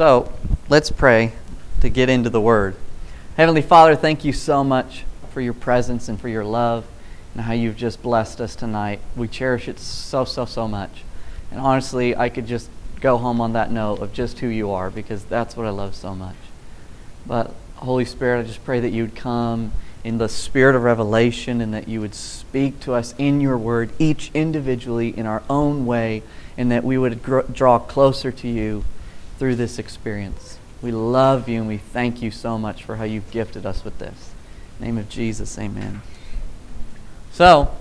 So let's pray to get into the Word. Heavenly Father, thank you so much for your presence and for your love and how you've just blessed us tonight. We cherish it so, so, so much. And honestly, I could just go home on that note of just who you are because that's what I love so much. But Holy Spirit, I just pray that you would come in the spirit of revelation and that you would speak to us in your word, each individually in our own way, and that we would draw closer to you through this experience. We love you and we thank you so much for how you've gifted us with this. Name of Jesus, amen. So,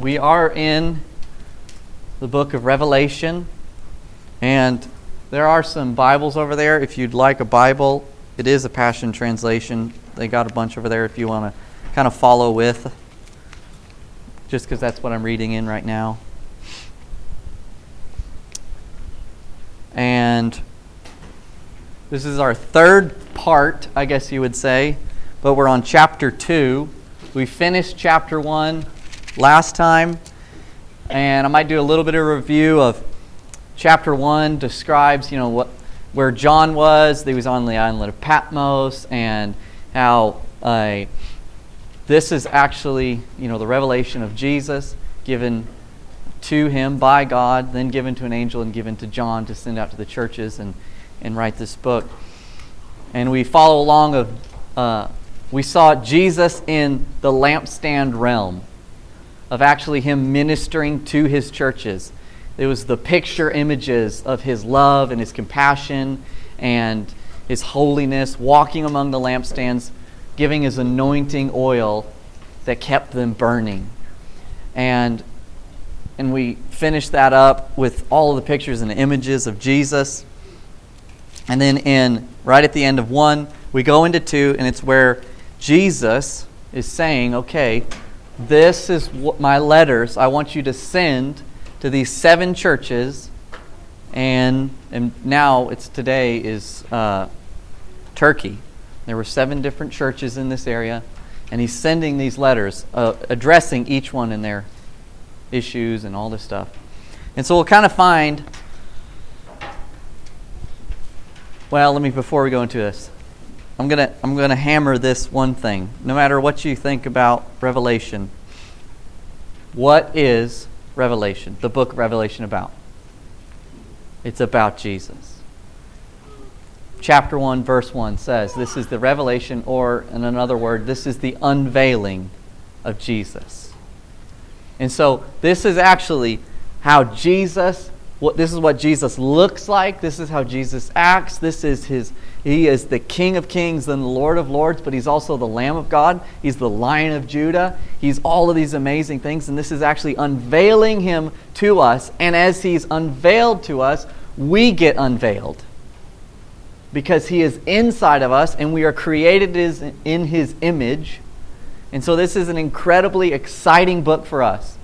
we are in the book of Revelation, and there are some Bibles over there. If you'd like a Bible, it is a Passion Translation. They got a bunch over there if you want to kind of follow with, just because that's what I'm reading in right now. And this is our third part, I guess you would say, but we're on chapter 2. We finished chapter 1 last time, and I might do a little bit of review of chapter 1 describes, you know, what where John was. He was on the island of Patmos, and how uh, this is actually, you know, the revelation of Jesus given to him by God, then given to an angel and given to John to send out to the churches and, and write this book. And we follow along of, uh, we saw Jesus in the lampstand realm of actually him ministering to his churches. It was the picture images of his love and his compassion and his holiness, walking among the lampstands, giving his anointing oil that kept them burning. And and we finish that up with all the pictures and images of Jesus. And then in right at the end of 1, we go into 2 and it's where Jesus is saying, "Okay, this is what my letters I want you to send to these seven churches, and and now it's today is uh, Turkey. There were seven different churches in this area, and he's sending these letters uh, addressing each one in their issues and all this stuff. And so we'll kind of find. Well, let me before we go into this. I'm going to I'm going to hammer this one thing. No matter what you think about Revelation, what is Revelation, the book of Revelation about? It's about Jesus. Chapter 1, verse 1 says this is the revelation, or in another word, this is the unveiling of Jesus. And so this is actually how Jesus what, this is what Jesus looks like. This is how Jesus acts. This is his, he is the King of Kings and the Lord of Lords, but he's also the Lamb of God. He's the Lion of Judah. He's all of these amazing things, and this is actually unveiling him to us. And as he's unveiled to us, we get unveiled because he is inside of us and we are created in his image. And so this is an incredibly exciting book for us.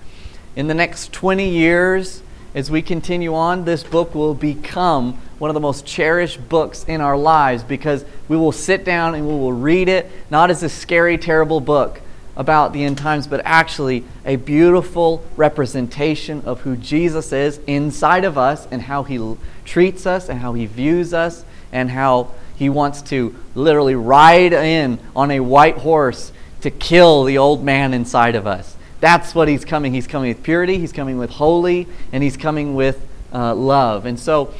In the next 20 years, as we continue on, this book will become one of the most cherished books in our lives because we will sit down and we will read it not as a scary, terrible book about the end times, but actually a beautiful representation of who Jesus is inside of us and how he treats us and how he views us and how he wants to literally ride in on a white horse to kill the old man inside of us. That's what he's coming. He's coming with purity, he's coming with holy, and he's coming with uh, love. And so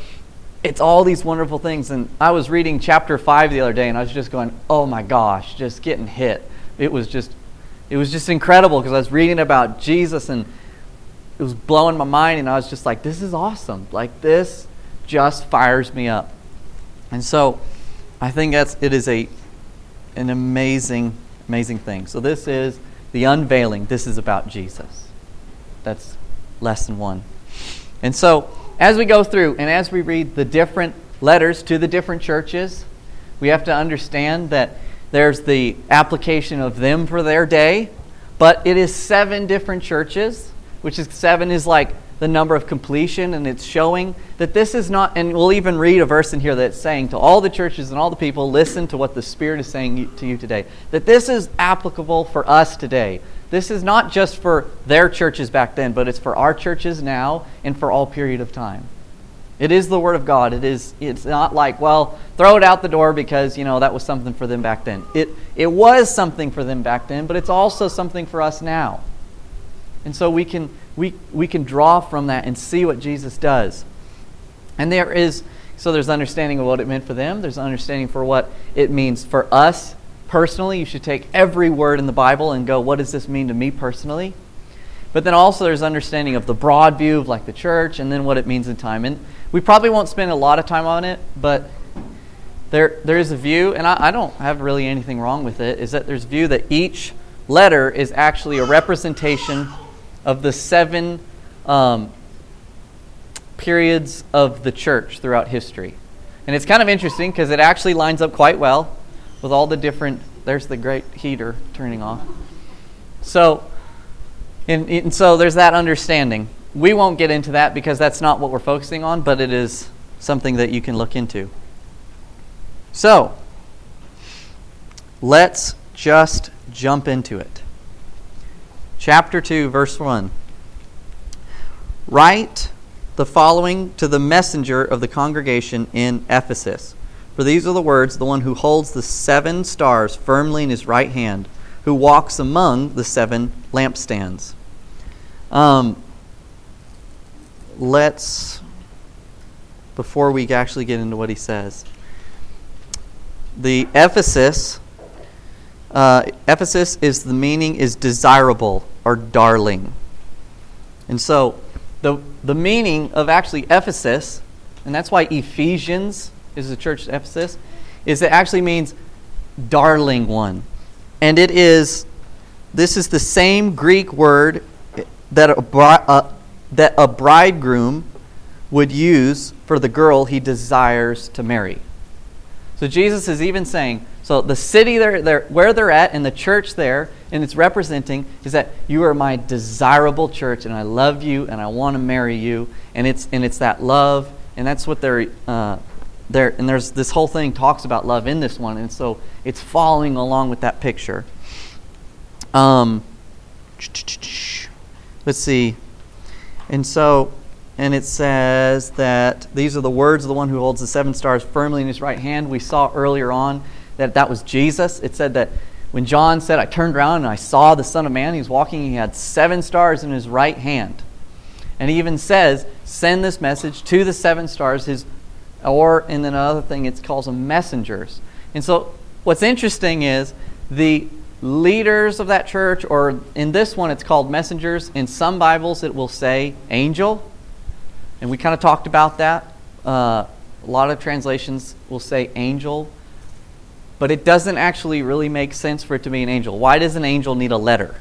it's all these wonderful things. And I was reading chapter 5 the other day, and I was just going, oh my gosh, just getting hit. It was just, it was just incredible because I was reading about Jesus and it was blowing my mind, and I was just like, this is awesome. Like, this just fires me up. And so I think that's, it is a, an amazing, amazing thing. So this is the unveiling, this is about Jesus. That's lesson one. And so, as we go through and as we read the different letters to the different churches, we have to understand that there's the application of them for their day, but it is seven different churches, which is seven is like the number of completion, and it's showing that this is not, and we'll even read a verse in here that's saying to all the churches and all the people, listen to what the Spirit is saying to you today. That this is applicable for us today. This is not just for their churches back then, but it's for our churches now and for all period of time. It is the Word of God. It is, it's not like, well, throw it out the door because, you know, that was something for them back then. It, it was something for them back then, but it's also something for us now. And so we can, we, we can draw from that and see what Jesus does. And there is, so there's understanding of what it meant for them, there's understanding for what it means for us personally. You should take every word in the Bible and go, what does this mean to me personally? But then also there's understanding of the broad view of like the church and then what it means in time. And we probably won't spend a lot of time on it, but there, there is a view, and I, I don't have really anything wrong with it, is that there's view that each letter is actually a representation of the seven um, periods of the church throughout history. And it's kind of interesting because it actually lines up quite well with all the different. There's the great heater turning off. So, and, and so there's that understanding. We won't get into that because that's not what we're focusing on, but it is something that you can look into. So, let's just jump into it. Chapter 2, verse 1. Write the following to the messenger of the congregation in Ephesus. For these are the words the one who holds the seven stars firmly in his right hand, who walks among the seven lampstands. Um, let's, before we actually get into what he says, the Ephesus, uh, Ephesus is the meaning is desirable or darling. And so the, the meaning of actually Ephesus, and that's why Ephesians is the church of Ephesus, is it actually means darling one. And it is, this is the same Greek word that a, uh, that a bridegroom would use for the girl he desires to marry. So Jesus is even saying, so the city they're, they're, where they're at and the church there, and it's representing, is that you are my desirable church, and I love you, and I want to marry you, and it's and it's that love, and that's what they're uh, there. And there's this whole thing talks about love in this one, and so it's following along with that picture. Um, let's see. And so, and it says that these are the words of the one who holds the seven stars firmly in his right hand. We saw earlier on that that was Jesus. It said that when John said, I turned around and I saw the Son of Man, he was walking, he had seven stars in his right hand. And he even says, send this message to the seven stars, his, or, then another thing, it calls them messengers. And so what's interesting is the leaders of that church, or in this one it's called messengers. In some Bibles it will say angel. And we kind of talked about that. Uh, a lot of translations will say angel, but it doesn't actually really make sense for it to be an angel. Why does an angel need a letter?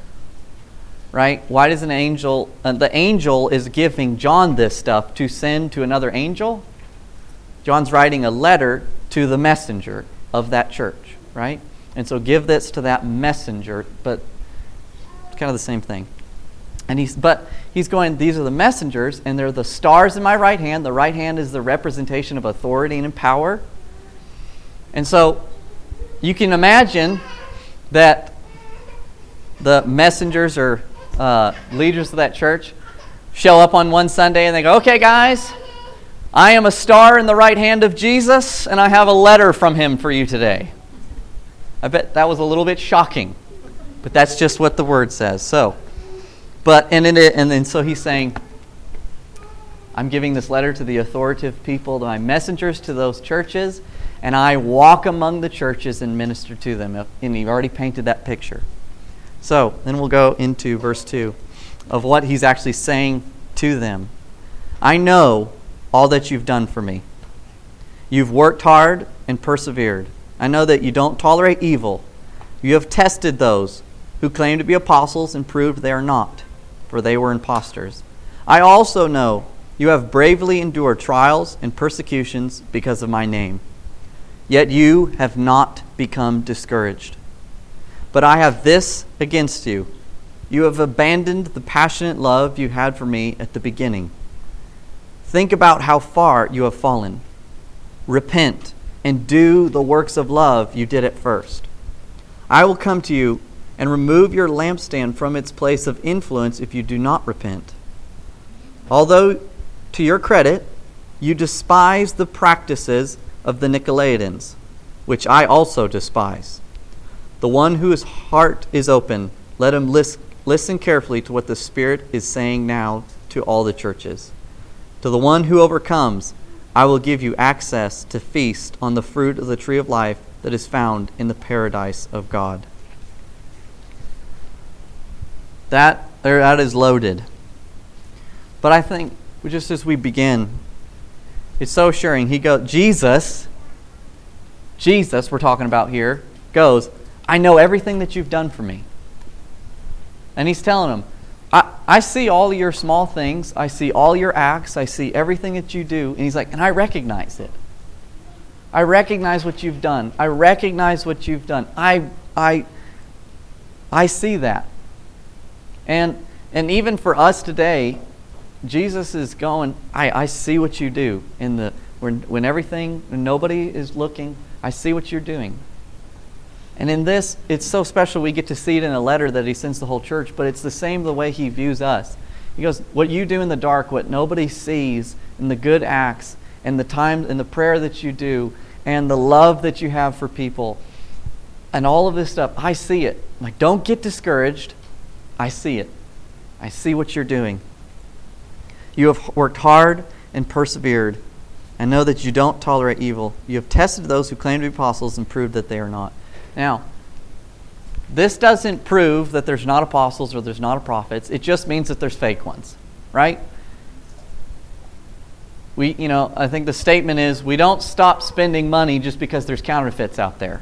Right? Why does an angel, uh, the angel is giving John this stuff to send to another angel? John's writing a letter to the messenger of that church, right? And so give this to that messenger, but it's kind of the same thing. And he's, but he's going, these are the messengers, and they're the stars in my right hand. The right hand is the representation of authority and power. And so you can imagine that the messengers or uh, leaders of that church show up on one Sunday and they go, okay, guys, I am a star in the right hand of Jesus, and I have a letter from him for you today. I bet that was a little bit shocking, but that's just what the word says. So, but and it, and then so he's saying, I'm giving this letter to the authoritative people, to my messengers to those churches, and I walk among the churches and minister to them. And he already painted that picture. So then we'll go into verse 2 of what he's actually saying to them. I know all that you've done for me. You've worked hard and persevered. I know that you don't tolerate evil. You have tested those who claim to be apostles and proved they are not for they were impostors. I also know you have bravely endured trials and persecutions because of my name. Yet you have not become discouraged. But I have this against you you have abandoned the passionate love you had for me at the beginning. Think about how far you have fallen. Repent and do the works of love you did at first. I will come to you and remove your lampstand from its place of influence if you do not repent. Although, to your credit, You despise the practices of the Nicolaitans, which I also despise. The one whose heart is open, let him listen, listen carefully to what the Spirit is saying now to all the churches. To the one who overcomes, I will give you access to feast on the fruit of the tree of life that is found in the paradise of God. That, that is loaded. But I think just as we begin, it's so assuring. He goes, Jesus, Jesus, we're talking about here, goes, I know everything that you've done for me. And he's telling him, I, I see all your small things. I see all your acts. I see everything that you do. And he's like, and I recognize it. I recognize what you've done. I recognize what you've done. I, I, I see that. And, and even for us today, Jesus is going, I, I see what you do in the when, when everything, when nobody is looking, I see what you're doing. And in this, it's so special we get to see it in a letter that he sends the whole church, but it's the same the way he views us. He goes, What you do in the dark, what nobody sees, in the good acts, and the time and the prayer that you do, and the love that you have for people, and all of this stuff, I see it. Like, don't get discouraged. I see it. I see what you're doing. You have worked hard and persevered, and know that you don't tolerate evil. You have tested those who claim to be apostles and proved that they are not. Now, this doesn't prove that there's not apostles or there's not a prophets. It just means that there's fake ones, right? We, you know, I think the statement is we don't stop spending money just because there's counterfeits out there.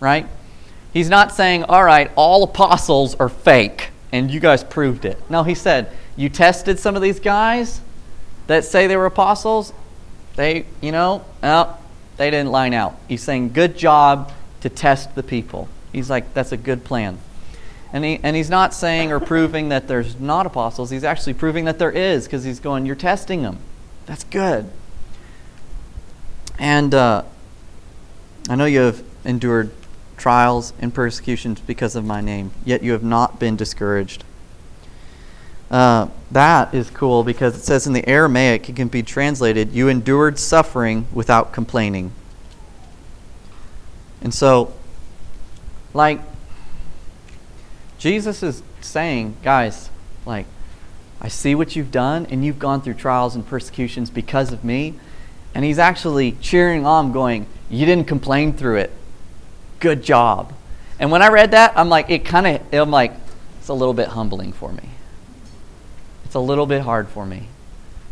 Right? He's not saying, all right, all apostles are fake and you guys proved it. No, he said, you tested some of these guys that say they were apostles. They, you know, oh, they didn't line out. He's saying, good job to test the people. He's like, that's a good plan. And, he, and he's not saying or proving that there's not apostles. He's actually proving that there is because he's going, you're testing them. That's good. And uh, I know you have endured trials and persecutions because of my name, yet you have not been discouraged. Uh, that is cool because it says in the Aramaic, it can be translated, you endured suffering without complaining. And so, like, Jesus is saying, guys, like, I see what you've done, and you've gone through trials and persecutions because of me. And he's actually cheering on, going, You didn't complain through it. Good job. And when I read that, I'm like, it kind of, I'm like, it's a little bit humbling for me it's a little bit hard for me.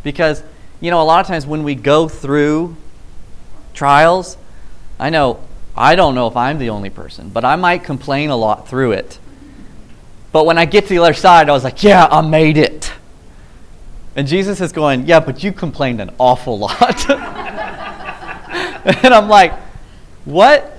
Because, you know, a lot of times when we go through trials, I know, I don't know if I'm the only person, but I might complain a lot through it. But when I get to the other side, I was like, yeah, I made it. And Jesus is going, yeah, but you complained an awful lot. and I'm like, what?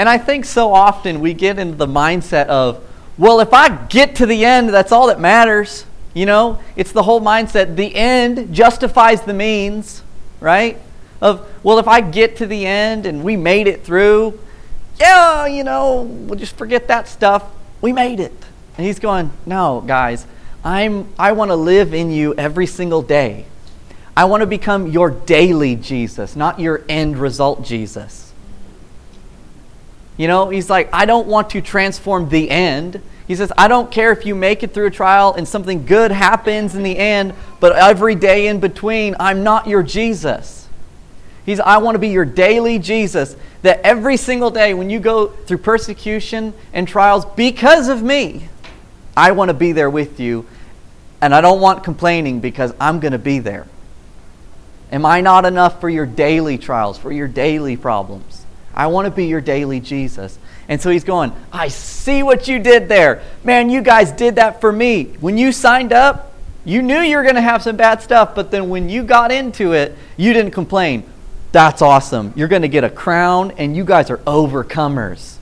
And I think so often we get into the mindset of, well, if I get to the end, that's all that matters. You know, it's the whole mindset. The end justifies the means, right? Of, well, if I get to the end and we made it through, yeah, you know, we'll just forget that stuff. We made it. And he's going, no, guys, I'm, I want to live in you every single day. I want to become your daily Jesus, not your end result Jesus. You know, he's like, I don't want to transform the end. He says, I don't care if you make it through a trial and something good happens in the end, but every day in between, I'm not your Jesus. He's, I want to be your daily Jesus. That every single day when you go through persecution and trials because of me, I want to be there with you. And I don't want complaining because I'm going to be there. Am I not enough for your daily trials, for your daily problems? I want to be your daily Jesus. And so he's going, I see what you did there. Man, you guys did that for me. When you signed up, you knew you were going to have some bad stuff, but then when you got into it, you didn't complain. That's awesome. You're going to get a crown, and you guys are overcomers.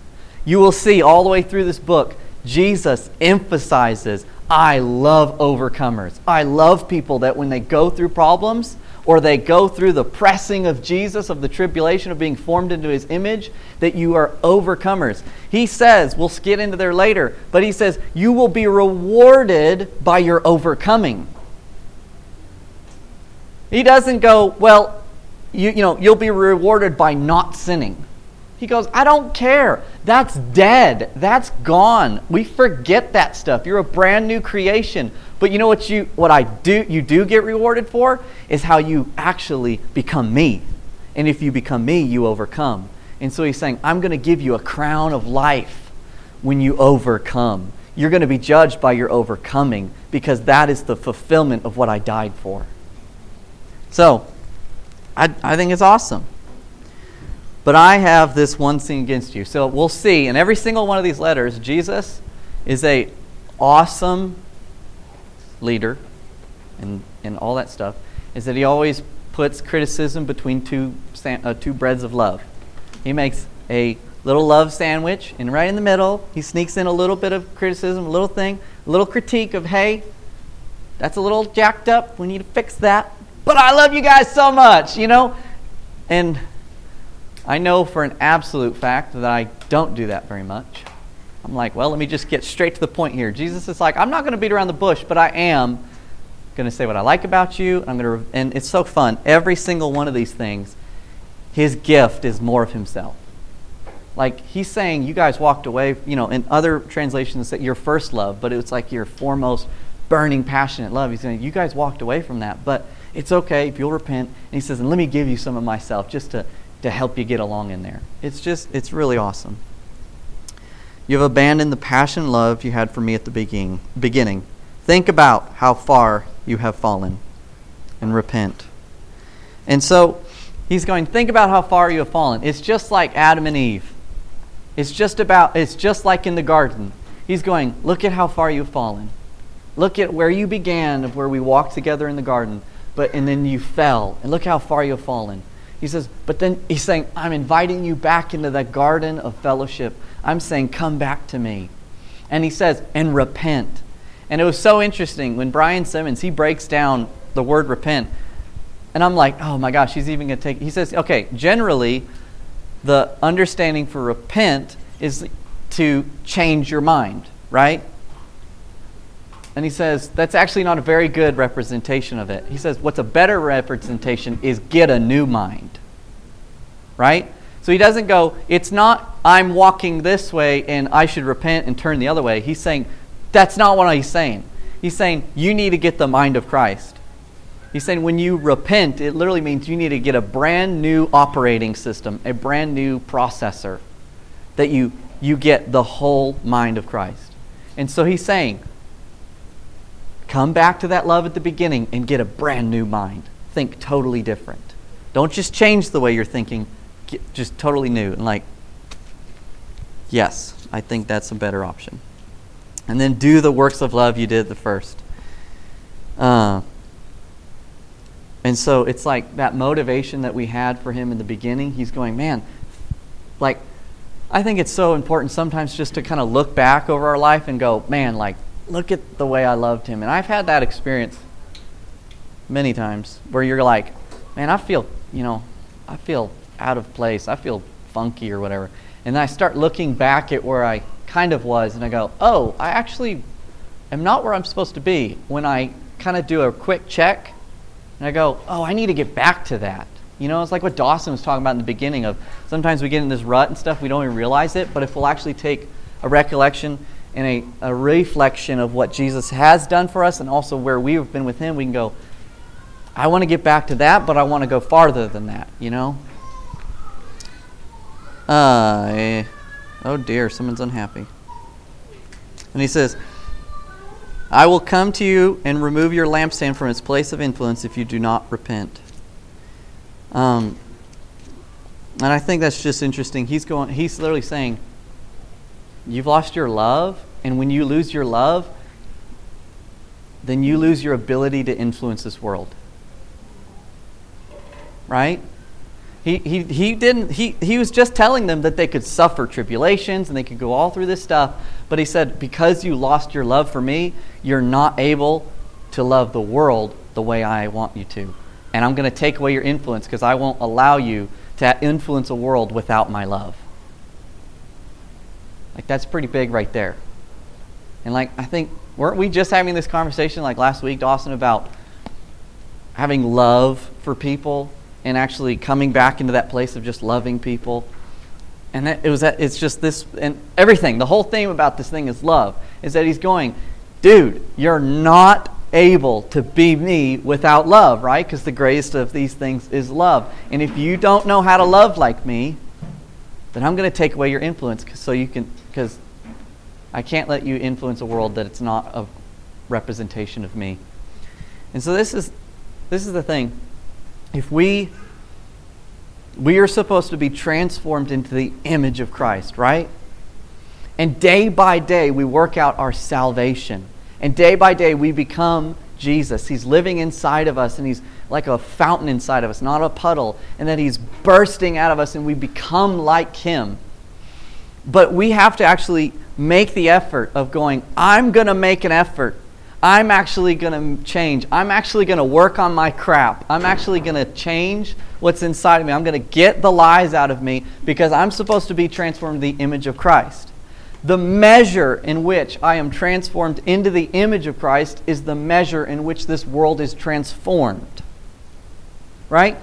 You will see all the way through this book, Jesus emphasizes, I love overcomers. I love people that when they go through problems, or they go through the pressing of Jesus, of the tribulation of being formed into his image, that you are overcomers. He says, we'll get into there later, but he says, you will be rewarded by your overcoming. He doesn't go, well, you, you know, you'll be rewarded by not sinning. He goes, I don't care. That's dead. That's gone. We forget that stuff. You're a brand new creation. But you know what you what I do you do get rewarded for is how you actually become me. And if you become me, you overcome. And so he's saying, I'm going to give you a crown of life when you overcome. You're going to be judged by your overcoming because that is the fulfillment of what I died for. So, I, I think it's awesome. But I have this one thing against you. So we'll see in every single one of these letters, Jesus is a awesome leader and, and all that stuff, is that he always puts criticism between two, uh, two breads of love. He makes a little love sandwich, and right in the middle, he sneaks in a little bit of criticism, a little thing, a little critique of, hey, that's a little jacked up. We need to fix that. But I love you guys so much, you know? And I know for an absolute fact that I don't do that very much. I'm like, well, let me just get straight to the point here. Jesus is like, I'm not going to beat around the bush, but I am going to say what I like about you. I'm going to, and it's so fun. Every single one of these things, his gift is more of himself. Like he's saying, you guys walked away. You know, in other translations, that your first love, but it's like your foremost, burning, passionate love. He's saying, you guys walked away from that, but it's okay if you'll repent. And he says, and let me give you some of myself, just to to help you get along in there. It's just, it's really awesome. You have abandoned the passion and love you had for me at the beginning. beginning. Think about how far you have fallen and repent. And so he's going, think about how far you have fallen. It's just like Adam and Eve. It's just about, it's just like in the garden. He's going, look at how far you've fallen. Look at where you began, of where we walked together in the garden, but and then you fell. And look how far you've fallen. He says, but then he's saying, I'm inviting you back into the garden of fellowship. I'm saying, come back to me. And he says, and repent. And it was so interesting when Brian Simmons, he breaks down the word repent. And I'm like, oh my gosh, he's even going to take, he says, okay, generally, the understanding for repent is to change your mind, right? And he says, that's actually not a very good representation of it. He says, what's a better representation is get a new mind. Right? So he doesn't go, it's not, I'm walking this way and I should repent and turn the other way. He's saying, that's not what he's saying. He's saying, you need to get the mind of Christ. He's saying, when you repent, it literally means you need to get a brand new operating system, a brand new processor, that you, you get the whole mind of Christ. And so he's saying, Come back to that love at the beginning and get a brand new mind. Think totally different. Don't just change the way you're thinking, get just totally new. And like, yes, I think that's a better option. And then do the works of love you did the first. Uh, and so it's like that motivation that we had for him in the beginning. He's going, man, like, I think it's so important sometimes just to kind of look back over our life and go, man, like, look at the way I loved him. And I've had that experience many times where you're like, man, I feel, you know, I feel out of place. I feel funky or whatever. And I start looking back at where I kind of was and I go, oh, I actually am not where I'm supposed to be. When I kind of do a quick check and I go, oh, I need to get back to that. You know, it's like what Dawson was talking about in the beginning of sometimes we get in this rut and stuff, we don't even realize it, but if we'll actually take a recollection and a, a reflection of what Jesus has done for us and also where we've been with Him, we can go, I want to get back to that, but I want to go farther than that, you know? Uh, oh dear, someone's unhappy. And he says, I will come to you and remove your lampstand from its place of influence if you do not repent. Um, and I think that's just interesting. He's going. He's literally saying, You've lost your love, and when you lose your love, then you lose your ability to influence this world. Right? He, he, he, didn't, he, he was just telling them that they could suffer tribulations and they could go all through this stuff. But he said, because you lost your love for me, you're not able to love the world the way I want you to. And I'm going to take away your influence because I won't allow you to influence a world without my love. Like, that's pretty big right there. And, like, I think, weren't we just having this conversation, like last week, Dawson, about having love for people and actually coming back into that place of just loving people. And that, it was that, it's just this, and everything, the whole theme about this thing is love, is that he's going, dude, you're not able to be me without love, right? Because the greatest of these things is love. And if you don't know how to love like me, then I'm going to take away your influence so you can, because I can't let you influence a world that it's not a representation of me. And so this is, this is the thing. If we we are supposed to be transformed into the image of Christ, right? And day by day, we work out our salvation. And day by day, we become Jesus. He's living inside of us, and He's like a fountain inside of us, not a puddle. And that He's bursting out of us, and we become like Him. But we have to actually make the effort of going, I'm going to make an effort I'm actually going to change. I'm actually going to work on my crap. I'm actually going to change what's inside of me. I'm going to get the lies out of me because I'm supposed to be transformed the image of Christ. The measure in which I am transformed into the image of Christ is the measure in which this world is transformed. Right?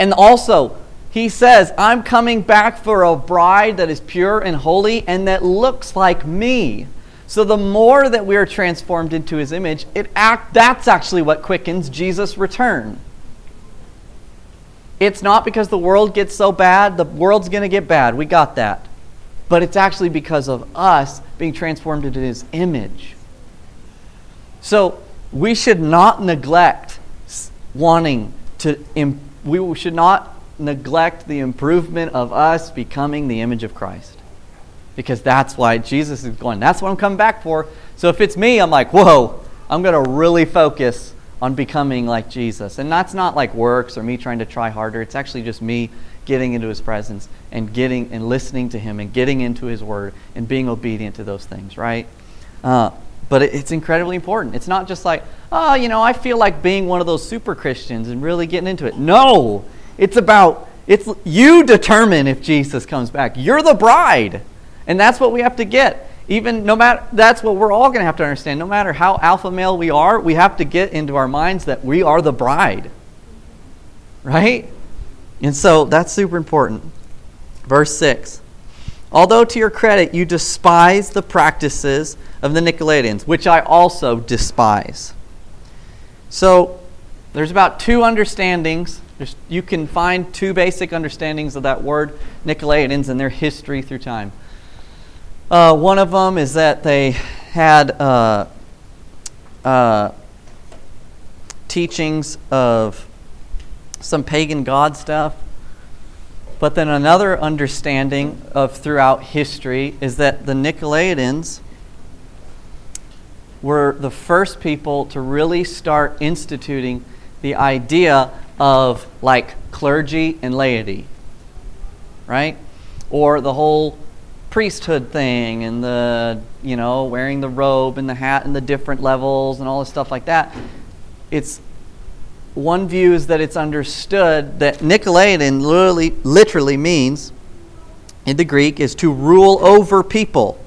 And also, he says, I'm coming back for a bride that is pure and holy and that looks like me. So the more that we are transformed into his image, it act, that's actually what quickens Jesus' return. It's not because the world gets so bad, the world's going to get bad. We got that. But it's actually because of us being transformed into his image. So we should not neglect wanting to, we should not neglect the improvement of us becoming the image of Christ because that's why Jesus is going, that's what I'm coming back for. So if it's me, I'm like, whoa, I'm going to really focus on becoming like Jesus. And that's not like works or me trying to try harder. It's actually just me getting into his presence and getting and listening to him and getting into his word and being obedient to those things, right? Uh, but it's incredibly important. It's not just like, oh, you know, I feel like being one of those super Christians and really getting into it. No, it's about it's you determine if Jesus comes back. You're the bride. And that's what we have to get. Even no matter, that's what we're all going to have to understand. No matter how alpha male we are, we have to get into our minds that we are the bride. Right? And so that's super important. Verse 6 Although to your credit you despise the practices of the Nicolaitans, which I also despise. So there's about two understandings. There's, you can find two basic understandings of that word Nicolaitans and their history through time. Uh, one of them is that they had uh, uh, teachings of some pagan god stuff. But then another understanding of throughout history is that the Nicolaitans were the first people to really start instituting the idea of like clergy and laity, right? Or the whole priesthood thing and the you know wearing the robe and the hat and the different levels and all this stuff like that it's one view is that it's understood that Nicolaitan literally, literally means in the Greek is to rule over people.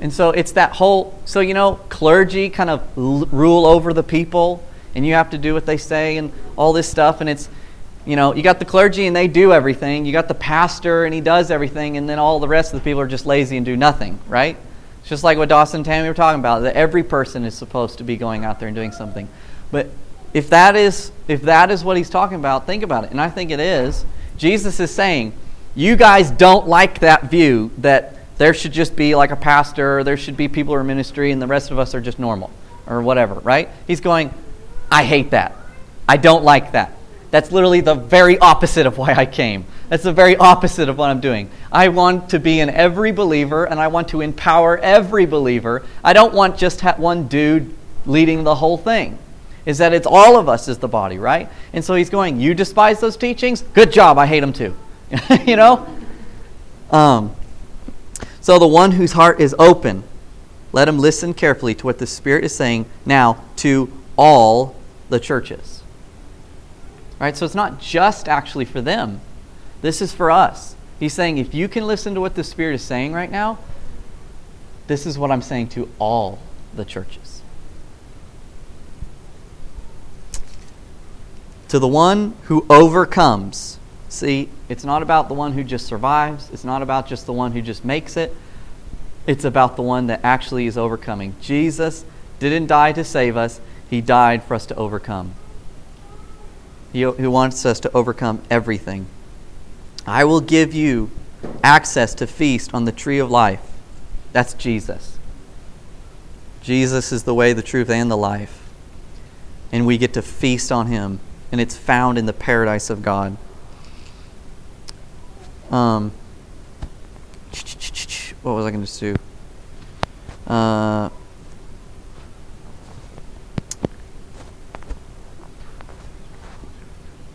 And so it's that whole, so you know, clergy kind of l- rule over the people and you have to do what they say and all this stuff. And it's, you know, you got the clergy and they do everything. You got the pastor and he does everything, and then all the rest of the people are just lazy and do nothing, right? It's just like what Dawson and Tammy were talking about, that every person is supposed to be going out there and doing something. But if that is if that is what he's talking about, think about it. And I think it is. Jesus is saying, you guys don't like that view that there should just be like a pastor, or there should be people who are ministry, and the rest of us are just normal or whatever, right? He's going, I hate that. I don't like that. That's literally the very opposite of why I came. That's the very opposite of what I'm doing. I want to be in every believer and I want to empower every believer. I don't want just one dude leading the whole thing. Is that it's all of us as the body, right? And so he's going, You despise those teachings? Good job. I hate them too. you know? Um, so the one whose heart is open, let him listen carefully to what the Spirit is saying now to all the churches. Right? So it's not just actually for them. This is for us. He's saying if you can listen to what the Spirit is saying right now, this is what I'm saying to all the churches. To the one who overcomes. See, it's not about the one who just survives, it's not about just the one who just makes it. It's about the one that actually is overcoming. Jesus didn't die to save us, He died for us to overcome. He, he wants us to overcome everything. I will give you access to feast on the tree of life. That's Jesus. Jesus is the way, the truth, and the life. And we get to feast on Him, and it's found in the paradise of God. Um, what was I going to do? Uh,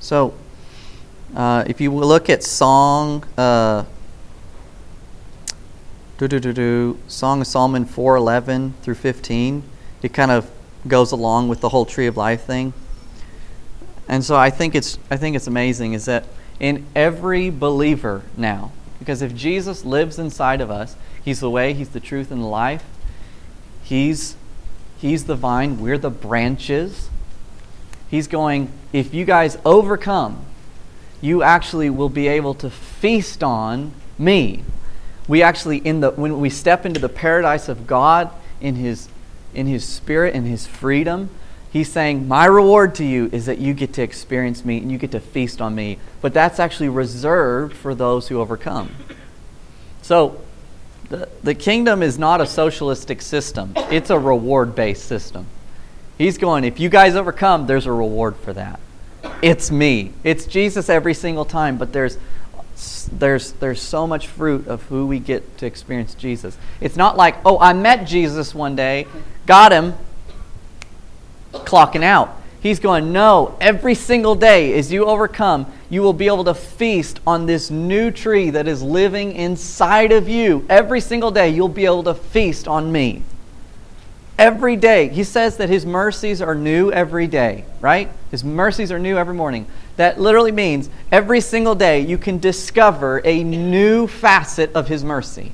so, uh, if you look at song, uh, Song of Solomon four eleven through fifteen, it kind of goes along with the whole tree of life thing. And so I think it's I think it's amazing is that in every believer now, because if Jesus lives inside of us, He's the way, He's the truth, and the life. He's He's the vine, we're the branches. He's going, if you guys overcome, you actually will be able to feast on me. We actually in the when we step into the paradise of God in his in his spirit and his freedom, he's saying, My reward to you is that you get to experience me and you get to feast on me. But that's actually reserved for those who overcome. So the, the kingdom is not a socialistic system, it's a reward based system. He's going, if you guys overcome, there's a reward for that. It's me. It's Jesus every single time, but there's there's there's so much fruit of who we get to experience Jesus. It's not like, oh, I met Jesus one day, got him, clocking out. He's going, no, every single day as you overcome, you will be able to feast on this new tree that is living inside of you. Every single day, you'll be able to feast on me. Every day. He says that his mercies are new every day, right? His mercies are new every morning. That literally means every single day you can discover a new facet of his mercy.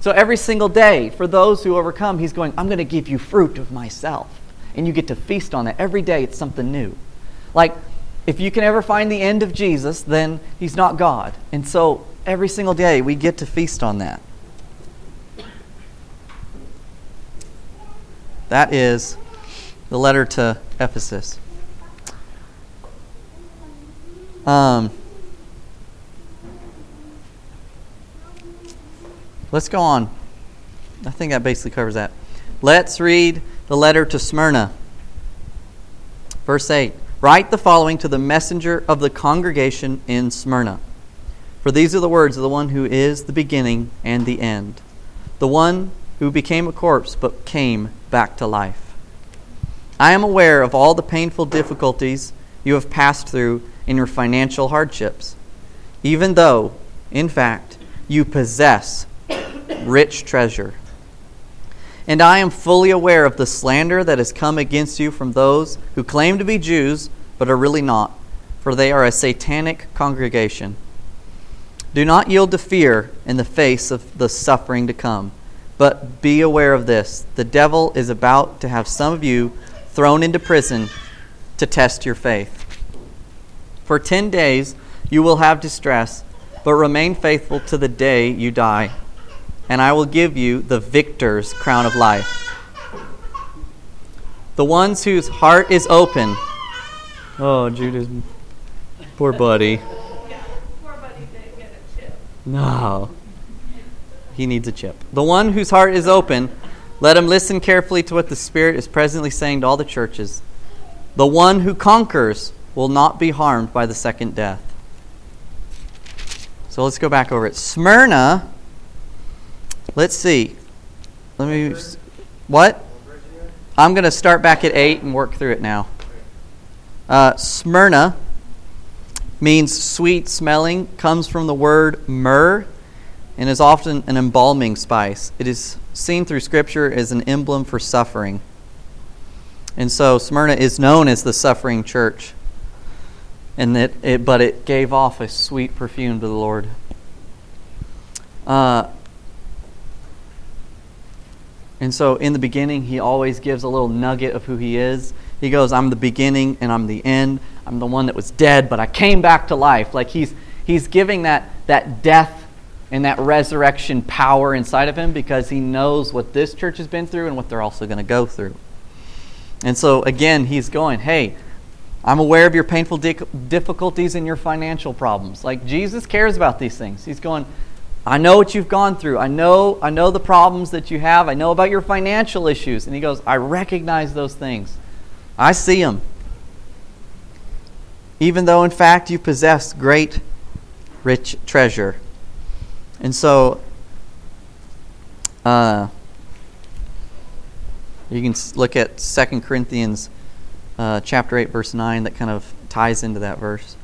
So every single day, for those who overcome, he's going, I'm going to give you fruit of myself and you get to feast on it. Every day it's something new. Like, if you can ever find the end of Jesus, then he's not God. And so every single day we get to feast on that. That is the letter to Ephesus. Um, let's go on. I think that basically covers that. Let's read the letter to Smyrna. Verse 8 Write the following to the messenger of the congregation in Smyrna. For these are the words of the one who is the beginning and the end, the one who became a corpse but came back to life. I am aware of all the painful difficulties you have passed through in your financial hardships, even though, in fact, you possess rich treasure and I am fully aware of the slander that has come against you from those who claim to be Jews, but are really not, for they are a satanic congregation. Do not yield to fear in the face of the suffering to come, but be aware of this the devil is about to have some of you thrown into prison to test your faith. For ten days you will have distress, but remain faithful to the day you die and I will give you the victor's crown of life. The ones whose heart is open. Oh, Judas, poor buddy. Yeah, poor buddy didn't get a chip. No. He needs a chip. The one whose heart is open, let him listen carefully to what the Spirit is presently saying to all the churches. The one who conquers will not be harmed by the second death. So let's go back over it. Smyrna Let's see. Let me. What? I'm going to start back at 8 and work through it now. Uh, Smyrna means sweet smelling, comes from the word myrrh, and is often an embalming spice. It is seen through Scripture as an emblem for suffering. And so Smyrna is known as the suffering church. And it, it but it gave off a sweet perfume to the Lord. Uh, and so in the beginning, he always gives a little nugget of who he is. He goes, I'm the beginning and I'm the end. I'm the one that was dead, but I came back to life. Like he's, he's giving that, that death and that resurrection power inside of him because he knows what this church has been through and what they're also going to go through. And so, again, he's going, hey, I'm aware of your painful difficulties and your financial problems. Like Jesus cares about these things. He's going, I know what you've gone through. I know, I know the problems that you have. I know about your financial issues. And he goes, I recognize those things. I see them. Even though, in fact, you possess great, rich treasure. And so, uh, you can look at 2 Corinthians uh, chapter 8, verse 9, that kind of ties into that verse.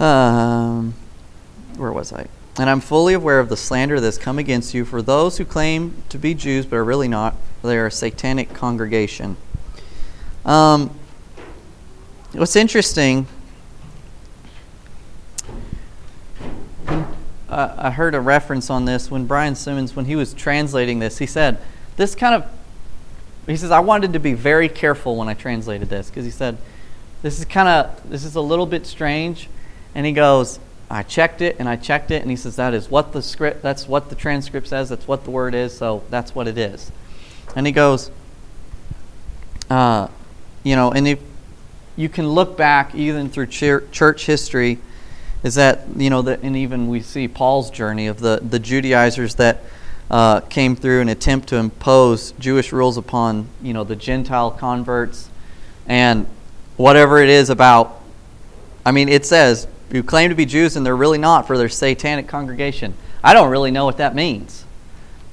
Um, where was I? And I'm fully aware of the slander that's come against you for those who claim to be Jews but are really not. They are a satanic congregation. Um, what's interesting, uh, I heard a reference on this when Brian Simmons, when he was translating this, he said, This kind of, he says, I wanted to be very careful when I translated this because he said, This is kind of, this is a little bit strange. And he goes, I checked it and I checked it, and he says that is what the script, that's what the transcript says, that's what the word is, so that's what it is. And he goes, uh, you know, and if you can look back even through church history, is that you know that, and even we see Paul's journey of the the Judaizers that uh, came through an attempt to impose Jewish rules upon you know the Gentile converts, and whatever it is about. I mean, it says who claim to be Jews and they're really not for their satanic congregation. I don't really know what that means.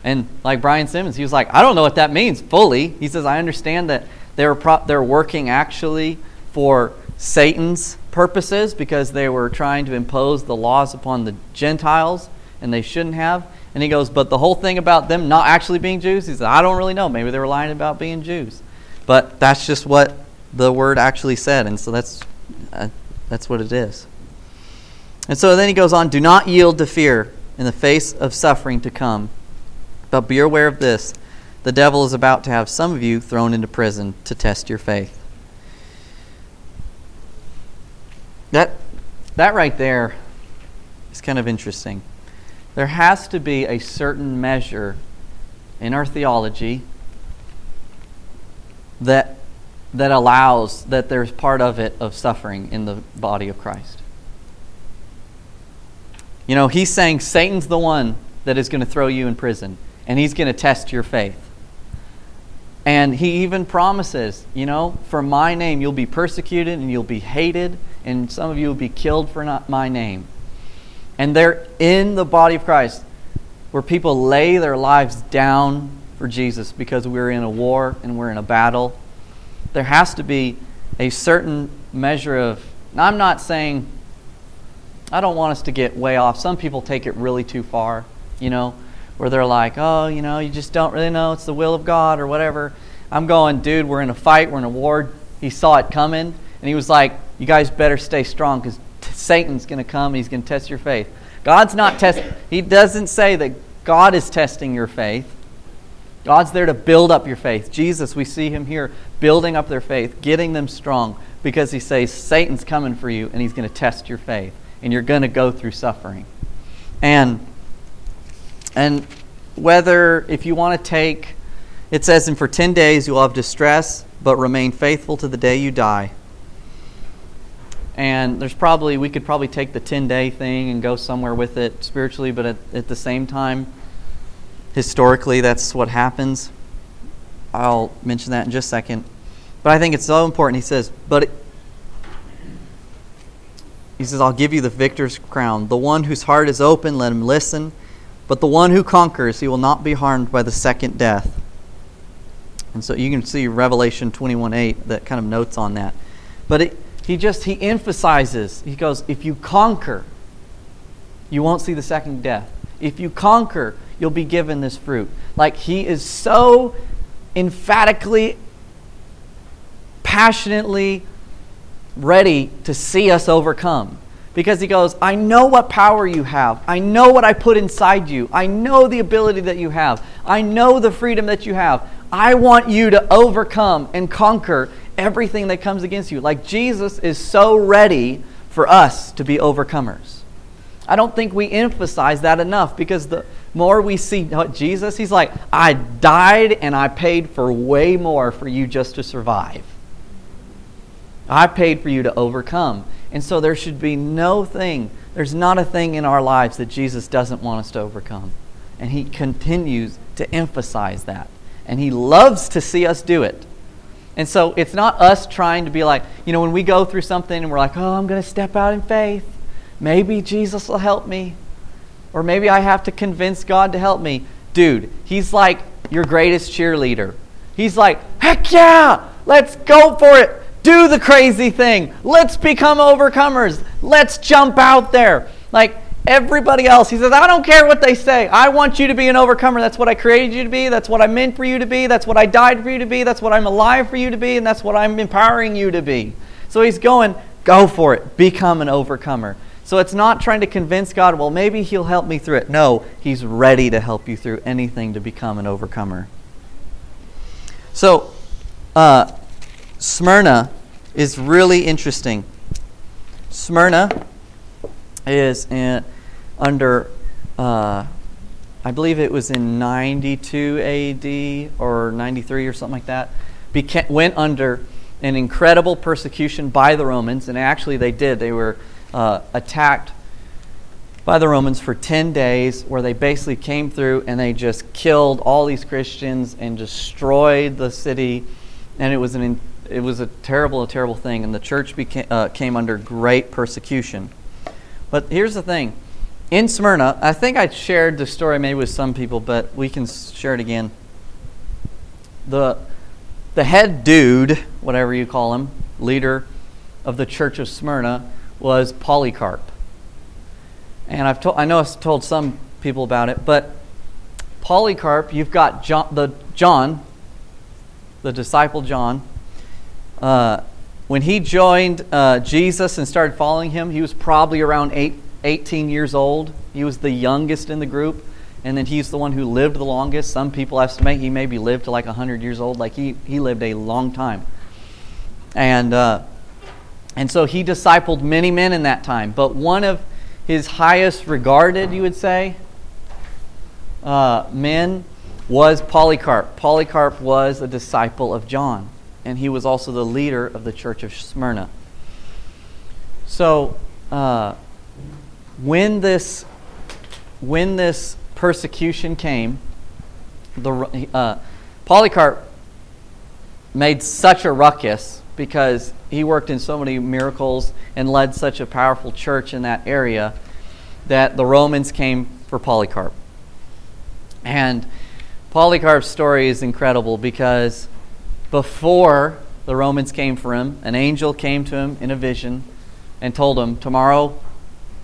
And like Brian Simmons, he was like, I don't know what that means fully. He says, I understand that they're, pro- they're working actually for Satan's purposes because they were trying to impose the laws upon the Gentiles and they shouldn't have. And he goes, But the whole thing about them not actually being Jews, he said, I don't really know. Maybe they were lying about being Jews. But that's just what the word actually said. And so that's, uh, that's what it is. And so then he goes on do not yield to fear in the face of suffering to come, but be aware of this the devil is about to have some of you thrown into prison to test your faith. That, that right there is kind of interesting. There has to be a certain measure in our theology that, that allows that there's part of it of suffering in the body of Christ. You know, he's saying Satan's the one that is going to throw you in prison, and he's going to test your faith. And he even promises, you know, for my name you'll be persecuted and you'll be hated, and some of you will be killed for not my name. And they're in the body of Christ where people lay their lives down for Jesus because we're in a war and we're in a battle. There has to be a certain measure of, I'm not saying I don't want us to get way off. Some people take it really too far, you know, where they're like, oh, you know, you just don't really know it's the will of God or whatever. I'm going, dude, we're in a fight, we're in a war. He saw it coming, and he was like, you guys better stay strong because t- Satan's going to come, he's going to test your faith. God's not testing, he doesn't say that God is testing your faith. God's there to build up your faith. Jesus, we see him here building up their faith, getting them strong because he says Satan's coming for you and he's going to test your faith and you're going to go through suffering. And and whether if you want to take it says and for 10 days you will have distress but remain faithful to the day you die. And there's probably we could probably take the 10 day thing and go somewhere with it spiritually but at, at the same time historically that's what happens. I'll mention that in just a second. But I think it's so important. He says, but he says, I'll give you the victor's crown. The one whose heart is open, let him listen. But the one who conquers, he will not be harmed by the second death. And so you can see Revelation 21 8 that kind of notes on that. But it, he just, he emphasizes, he goes, if you conquer, you won't see the second death. If you conquer, you'll be given this fruit. Like he is so emphatically, passionately ready to see us overcome. Because he goes, I know what power you have. I know what I put inside you. I know the ability that you have. I know the freedom that you have. I want you to overcome and conquer everything that comes against you. Like Jesus is so ready for us to be overcomers. I don't think we emphasize that enough because the more we see Jesus, he's like, I died and I paid for way more for you just to survive. I paid for you to overcome. And so there should be no thing, there's not a thing in our lives that Jesus doesn't want us to overcome. And he continues to emphasize that. And he loves to see us do it. And so it's not us trying to be like, you know, when we go through something and we're like, oh, I'm going to step out in faith. Maybe Jesus will help me. Or maybe I have to convince God to help me. Dude, he's like your greatest cheerleader. He's like, heck yeah, let's go for it. Do the crazy thing. Let's become overcomers. Let's jump out there. Like everybody else, he says, I don't care what they say. I want you to be an overcomer. That's what I created you to be. That's what I meant for you to be. That's what I died for you to be. That's what I'm alive for you to be. And that's what I'm empowering you to be. So he's going, go for it. Become an overcomer. So it's not trying to convince God, well, maybe He'll help me through it. No, He's ready to help you through anything to become an overcomer. So, uh, Smyrna is really interesting. Smyrna is in, under, uh, I believe it was in 92 AD or 93 or something like that, went under an incredible persecution by the Romans, and actually they did. They were uh, attacked by the Romans for 10 days, where they basically came through and they just killed all these Christians and destroyed the city. And it was, an, it was a terrible, a terrible thing. And the church became, uh, came under great persecution. But here's the thing in Smyrna, I think I shared the story maybe with some people, but we can share it again. The, the head dude, whatever you call him, leader of the church of Smyrna, was Polycarp. And I've I know I've told some people about it, but Polycarp, you've got John, the John, the disciple John. Uh, when he joined uh, Jesus and started following him, he was probably around eight, 18 years old. He was the youngest in the group, and then he's the one who lived the longest. Some people estimate he maybe lived to like 100 years old. Like he, he lived a long time. And uh, and so he discipled many men in that time. But one of his highest regarded, you would say, uh, men was Polycarp. Polycarp was a disciple of John, and he was also the leader of the church of Smyrna. So, uh, when this when this persecution came, the uh, Polycarp made such a ruckus because he worked in so many miracles and led such a powerful church in that area that the Romans came for Polycarp. And Polycarp's story is incredible because before the Romans came for him, an angel came to him in a vision and told him, Tomorrow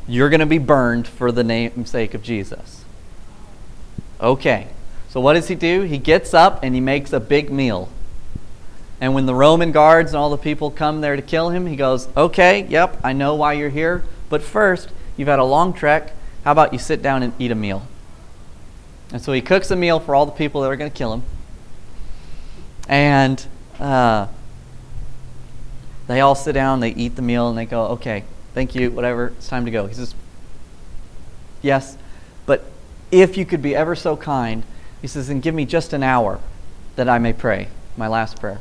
you're going to be burned for the namesake of Jesus. Okay. So what does he do? He gets up and he makes a big meal. And when the Roman guards and all the people come there to kill him, he goes, Okay, yep, I know why you're here. But first, you've had a long trek. How about you sit down and eat a meal? And so he cooks a meal for all the people that are going to kill him. And uh, they all sit down, they eat the meal, and they go, Okay, thank you, whatever, it's time to go. He says, Yes, but if you could be ever so kind, he says, and give me just an hour that I may pray, my last prayer.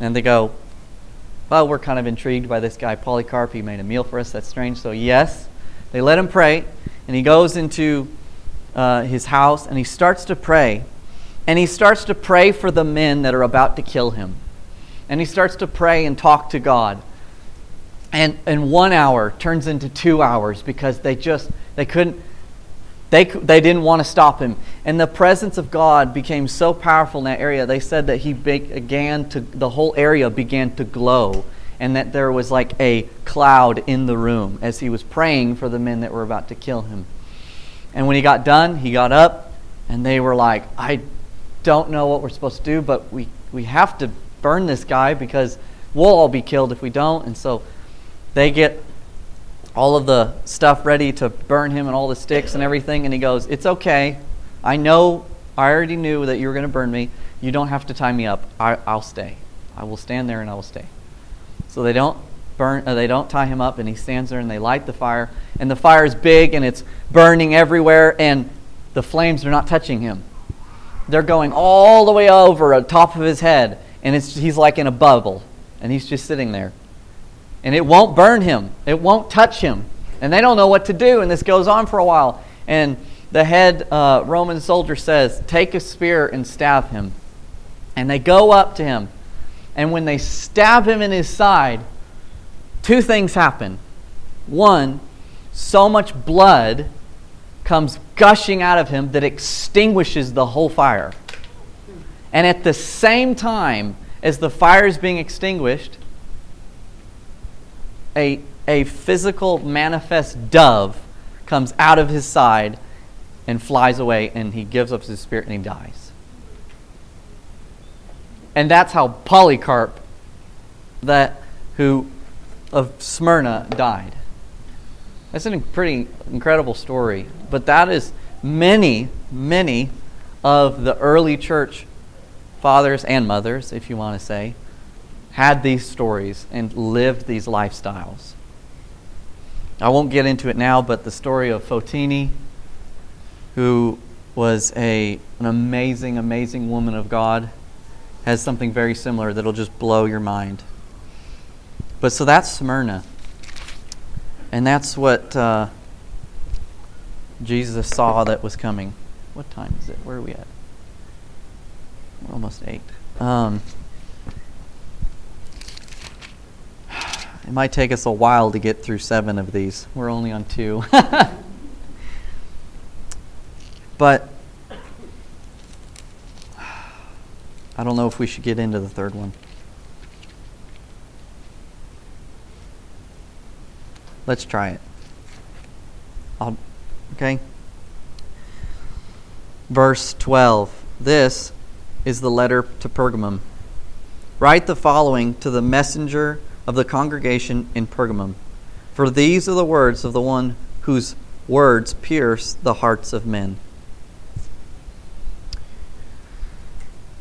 And they go, Well, we're kind of intrigued by this guy, Polycarp. He made a meal for us. That's strange. So, yes, they let him pray. And he goes into uh, his house and he starts to pray. And he starts to pray for the men that are about to kill him. And he starts to pray and talk to God. And, and one hour turns into two hours because they just, they couldn't, they, they didn't want to stop him. And the presence of God became so powerful in that area, they said that he began to, the whole area began to glow, and that there was like a cloud in the room as he was praying for the men that were about to kill him. And when he got done, he got up, and they were like, I don't know what we're supposed to do, but we, we have to burn this guy because we'll all be killed if we don't. And so they get all of the stuff ready to burn him and all the sticks and everything. And he goes, It's okay. I know, I already knew that you were going to burn me. You don't have to tie me up. I, will stay. I will stand there and I will stay. So they don't burn, uh, they don't tie him up, and he stands there and they light the fire. And the fire is big and it's burning everywhere, and the flames are not touching him. They're going all the way over the top of his head, and he's like in a bubble, and he's just sitting there. And it won't burn him, it won't touch him. And they don't know what to do, and this goes on for a while. And the head uh, Roman soldier says, Take a spear and stab him. And they go up to him. And when they stab him in his side, two things happen. One, so much blood comes gushing out of him that extinguishes the whole fire. And at the same time as the fire is being extinguished, a, a physical manifest dove comes out of his side and flies away, and he gives up his spirit and he dies. And that's how Polycarp, that who of Smyrna, died. That's a pretty incredible story. But that is many, many of the early church fathers and mothers, if you want to say, had these stories and lived these lifestyles. I won't get into it now, but the story of Fotini, who was a, an amazing, amazing woman of God, has something very similar that'll just blow your mind. But so that's Smyrna. And that's what uh, Jesus saw that was coming. What time is it? Where are we at? We're almost eight. Um, it might take us a while to get through seven of these. We're only on two. but I don't know if we should get into the third one. Let's try it. I'll, okay? Verse 12. This is the letter to Pergamum. Write the following to the messenger of the congregation in Pergamum. For these are the words of the one whose words pierce the hearts of men.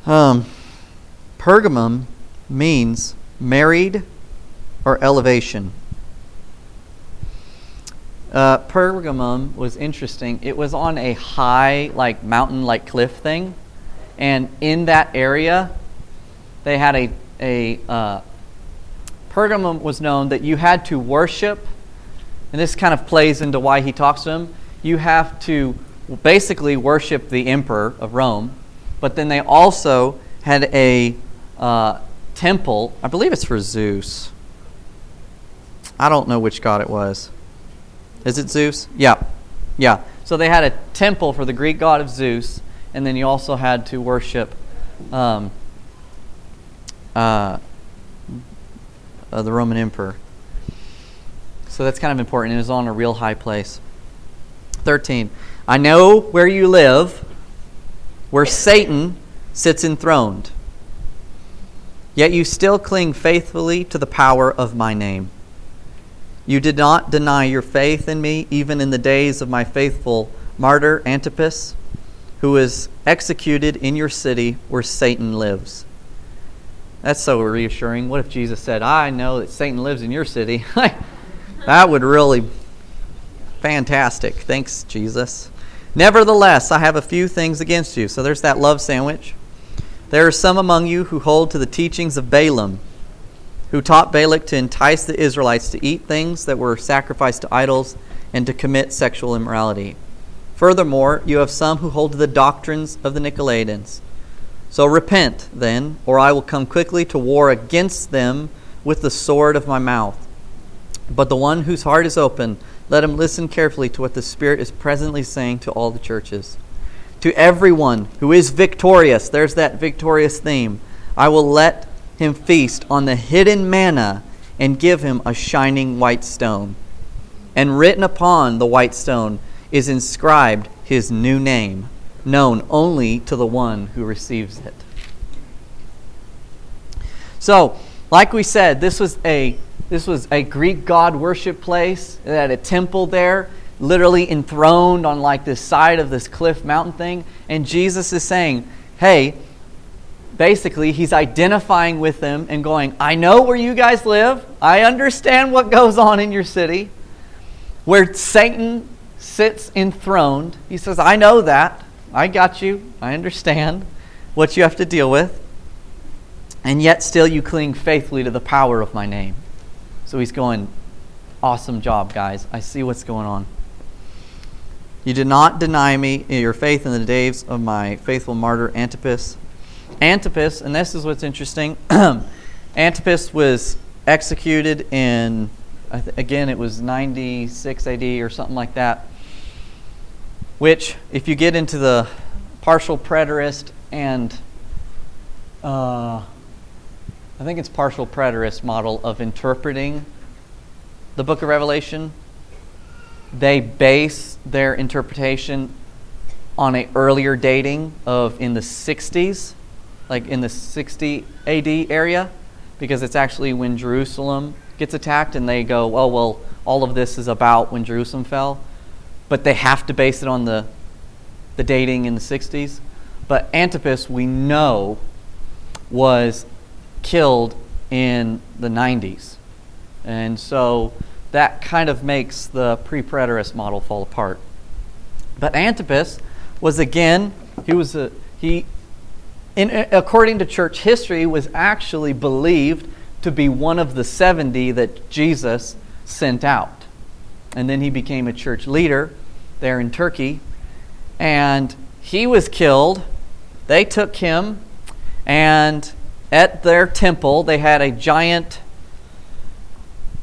Um, Pergamum means married or elevation. Uh, Pergamum was interesting. It was on a high, like mountain, like cliff thing, and in that area, they had a a uh, Pergamum was known that you had to worship, and this kind of plays into why he talks to them. You have to basically worship the emperor of Rome, but then they also had a uh, temple. I believe it's for Zeus. I don't know which god it was. Is it Zeus? Yeah. Yeah. So they had a temple for the Greek god of Zeus, and then you also had to worship um, uh, uh, the Roman emperor. So that's kind of important. It was on a real high place. 13. I know where you live, where Satan sits enthroned. Yet you still cling faithfully to the power of my name. You did not deny your faith in me, even in the days of my faithful martyr Antipas, who was executed in your city where Satan lives. That's so reassuring. What if Jesus said, I know that Satan lives in your city? that would really fantastic. Thanks, Jesus. Nevertheless, I have a few things against you. So there's that love sandwich. There are some among you who hold to the teachings of Balaam who taught Balak to entice the Israelites to eat things that were sacrificed to idols and to commit sexual immorality. Furthermore, you have some who hold to the doctrines of the Nicolaitans. So repent, then, or I will come quickly to war against them with the sword of my mouth. But the one whose heart is open, let him listen carefully to what the Spirit is presently saying to all the churches. To everyone who is victorious, there's that victorious theme, I will let him feast on the hidden manna and give him a shining white stone. And written upon the white stone is inscribed his new name, known only to the one who receives it. So, like we said, this was a This was a Greek god worship place. They had a temple there, literally enthroned on like this side of this cliff mountain thing. And Jesus is saying, hey, basically, he's identifying with them and going, I know where you guys live. I understand what goes on in your city, where Satan sits enthroned. He says, I know that. I got you. I understand what you have to deal with. And yet, still, you cling faithfully to the power of my name. So he's going, Awesome job, guys. I see what's going on. You did not deny me your faith in the days of my faithful martyr Antipas. Antipas, and this is what's interesting. Antipas was executed in, again, it was 96 AD or something like that. Which, if you get into the partial preterist and uh, I think it's partial preterist model of interpreting the book of Revelation, they base their interpretation on a earlier dating of in the 60s like in the 60 AD area, because it's actually when Jerusalem gets attacked, and they go, well, well, all of this is about when Jerusalem fell, but they have to base it on the the dating in the 60s. But Antipas, we know, was killed in the 90s, and so that kind of makes the pre-preterist model fall apart. But Antipas was again, he was a he in, uh, according to church history, was actually believed to be one of the 70 that Jesus sent out. And then he became a church leader there in Turkey. And he was killed. They took him, and at their temple, they had a giant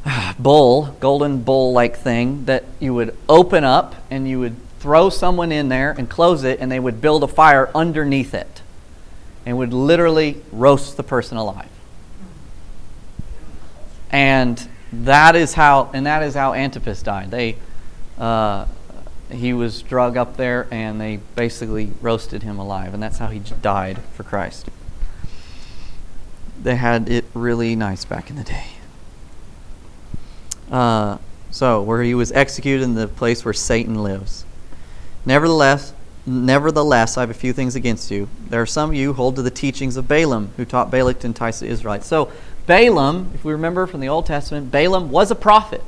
bull, golden bull like thing, that you would open up and you would throw someone in there and close it, and they would build a fire underneath it and would literally roast the person alive. And that is how, and that is how Antipas died. They, uh, he was drug up there, and they basically roasted him alive, and that's how he died for Christ. They had it really nice back in the day. Uh, so, where he was executed in the place where Satan lives. Nevertheless, Nevertheless, I have a few things against you. There are some of you who hold to the teachings of Balaam, who taught Balak to entice the Israelites. So, Balaam, if we remember from the Old Testament, Balaam was a prophet.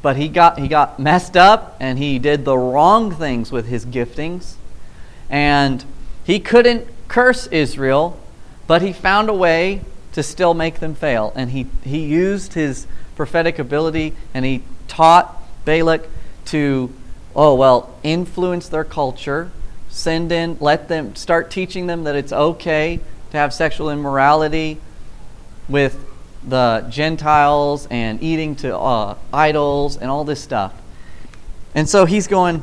But he got, he got messed up and he did the wrong things with his giftings. And he couldn't curse Israel, but he found a way to still make them fail. And he, he used his prophetic ability and he taught Balak to oh, well, influence their culture, send in, let them start teaching them that it's okay to have sexual immorality with the Gentiles and eating to uh, idols and all this stuff. And so he's going,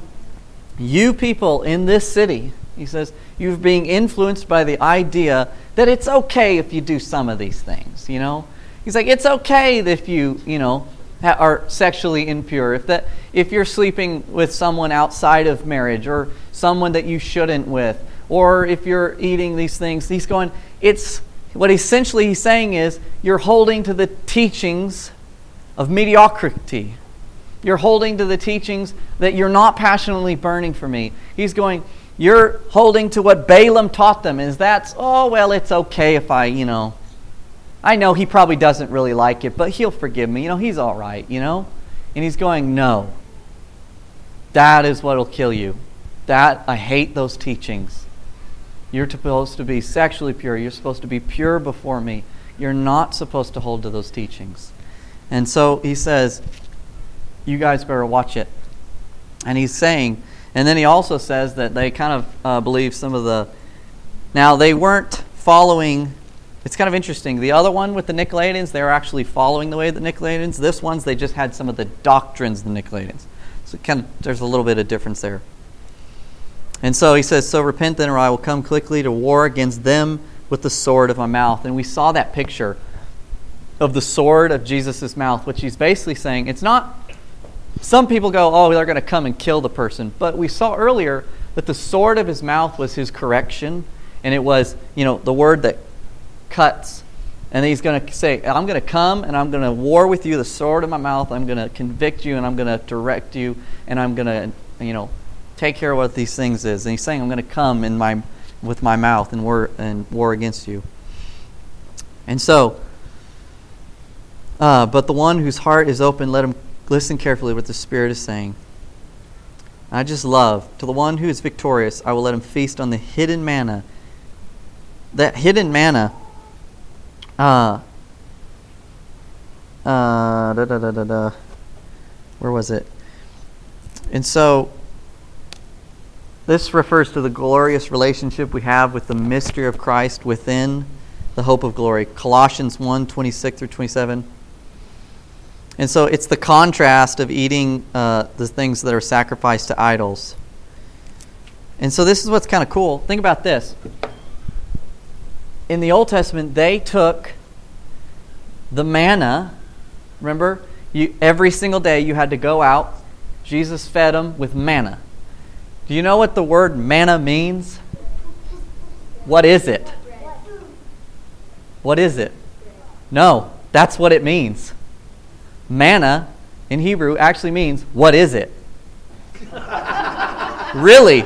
You people in this city, he says, you're being influenced by the idea that it's okay if you do some of these things, you know? He's like, It's okay if you, you know, are sexually impure, if that if you're sleeping with someone outside of marriage or someone that you shouldn't with, or if you're eating these things, he's going, it's what essentially he's saying is you're holding to the teachings of mediocrity. You're holding to the teachings that you're not passionately burning for me. He's going, you're holding to what Balaam taught them, is that's, oh, well, it's okay if I, you know, I know he probably doesn't really like it, but he'll forgive me. You know, he's all right, you know? And he's going, No. That is what will kill you. That, I hate those teachings. You're supposed to be sexually pure. You're supposed to be pure before me. You're not supposed to hold to those teachings. And so he says, You guys better watch it. And he's saying, and then he also says that they kind of uh, believe some of the. Now, they weren't following it's kind of interesting. The other one with the Nicolaitans, they were actually following the way of the Nicolaitans. This one's, they just had some of the doctrines of the Nicolaitans. So kind of, there's a little bit of difference there. And so he says, So repent then, or I will come quickly to war against them with the sword of my mouth. And we saw that picture of the sword of Jesus' mouth, which he's basically saying it's not. Some people go, Oh, they're going to come and kill the person. But we saw earlier that the sword of his mouth was his correction. And it was, you know, the word that cuts And he's going to say, I'm going to come and I'm going to war with you, the sword in my mouth. I'm going to convict you and I'm going to direct you and I'm going to, you know, take care of what these things is. And he's saying, I'm going to come in my, with my mouth and war, and war against you. And so, uh, but the one whose heart is open, let him listen carefully what the Spirit is saying. I just love, to the one who is victorious, I will let him feast on the hidden manna. That hidden manna, uh, uh, da, da, da, da, da. where was it? And so, this refers to the glorious relationship we have with the mystery of Christ within the hope of glory. Colossians 1 26 through 27. And so it's the contrast of eating uh, the things that are sacrificed to idols. And so this is what's kind of cool. Think about this. In the Old Testament, they took the manna. Remember, you, every single day you had to go out. Jesus fed them with manna. Do you know what the word manna means? What is it? What is it? No, that's what it means. Manna in Hebrew actually means, what is it? really?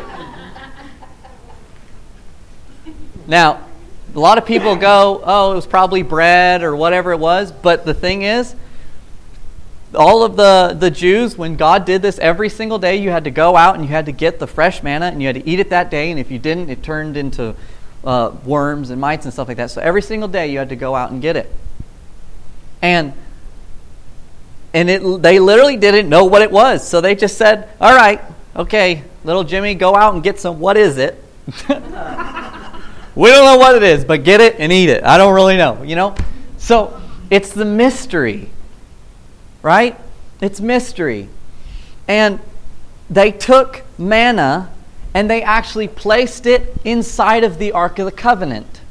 Now, a lot of people go, oh, it was probably bread or whatever it was, but the thing is, all of the, the Jews, when God did this every single day, you had to go out and you had to get the fresh manna and you had to eat it that day, and if you didn't, it turned into uh, worms and mites and stuff like that. So every single day you had to go out and get it. And and it, they literally didn't know what it was. So they just said, All right, okay, little Jimmy, go out and get some. What is it? we don't know what it is, but get it and eat it. I don't really know, you know? So it's the mystery, right? It's mystery. And they took manna and they actually placed it inside of the Ark of the Covenant.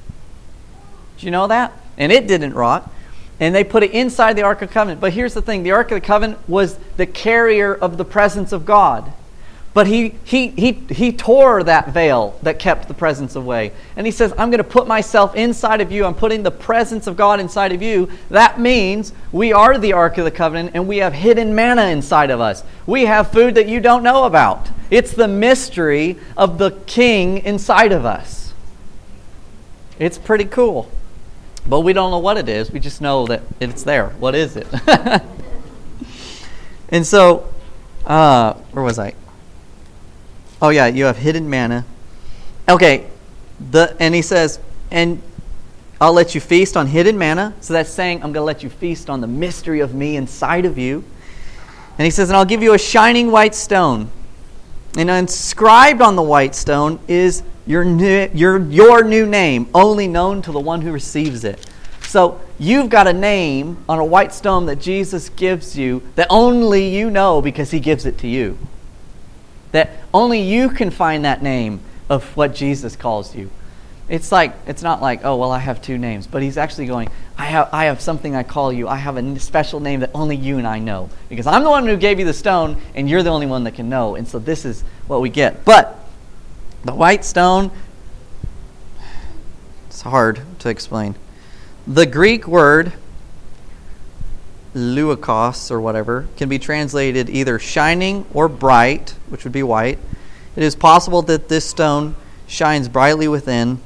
Do you know that? And it didn't rot and they put it inside the Ark of the Covenant. But here's the thing the Ark of the Covenant was the carrier of the presence of God. But he, he, he, he tore that veil that kept the presence away. And he says, I'm going to put myself inside of you. I'm putting the presence of God inside of you. That means we are the Ark of the Covenant and we have hidden manna inside of us. We have food that you don't know about. It's the mystery of the King inside of us. It's pretty cool. But we don't know what it is. We just know that it's there. What is it? and so, uh, where was I? Oh yeah, you have hidden manna. Okay, the and he says, and I'll let you feast on hidden manna. So that's saying I'm going to let you feast on the mystery of me inside of you. And he says, and I'll give you a shining white stone. And inscribed on the white stone is your new, your, your new name, only known to the one who receives it. So you've got a name on a white stone that Jesus gives you that only you know because he gives it to you. That only you can find that name of what Jesus calls you. It's like it's not like, oh well I have two names, but he's actually going, I have I have something I call you. I have a special name that only you and I know. Because I'm the one who gave you the stone and you're the only one that can know. And so this is what we get. But the white stone, it's hard to explain. The Greek word, leukos or whatever, can be translated either shining or bright, which would be white. It is possible that this stone shines brightly within.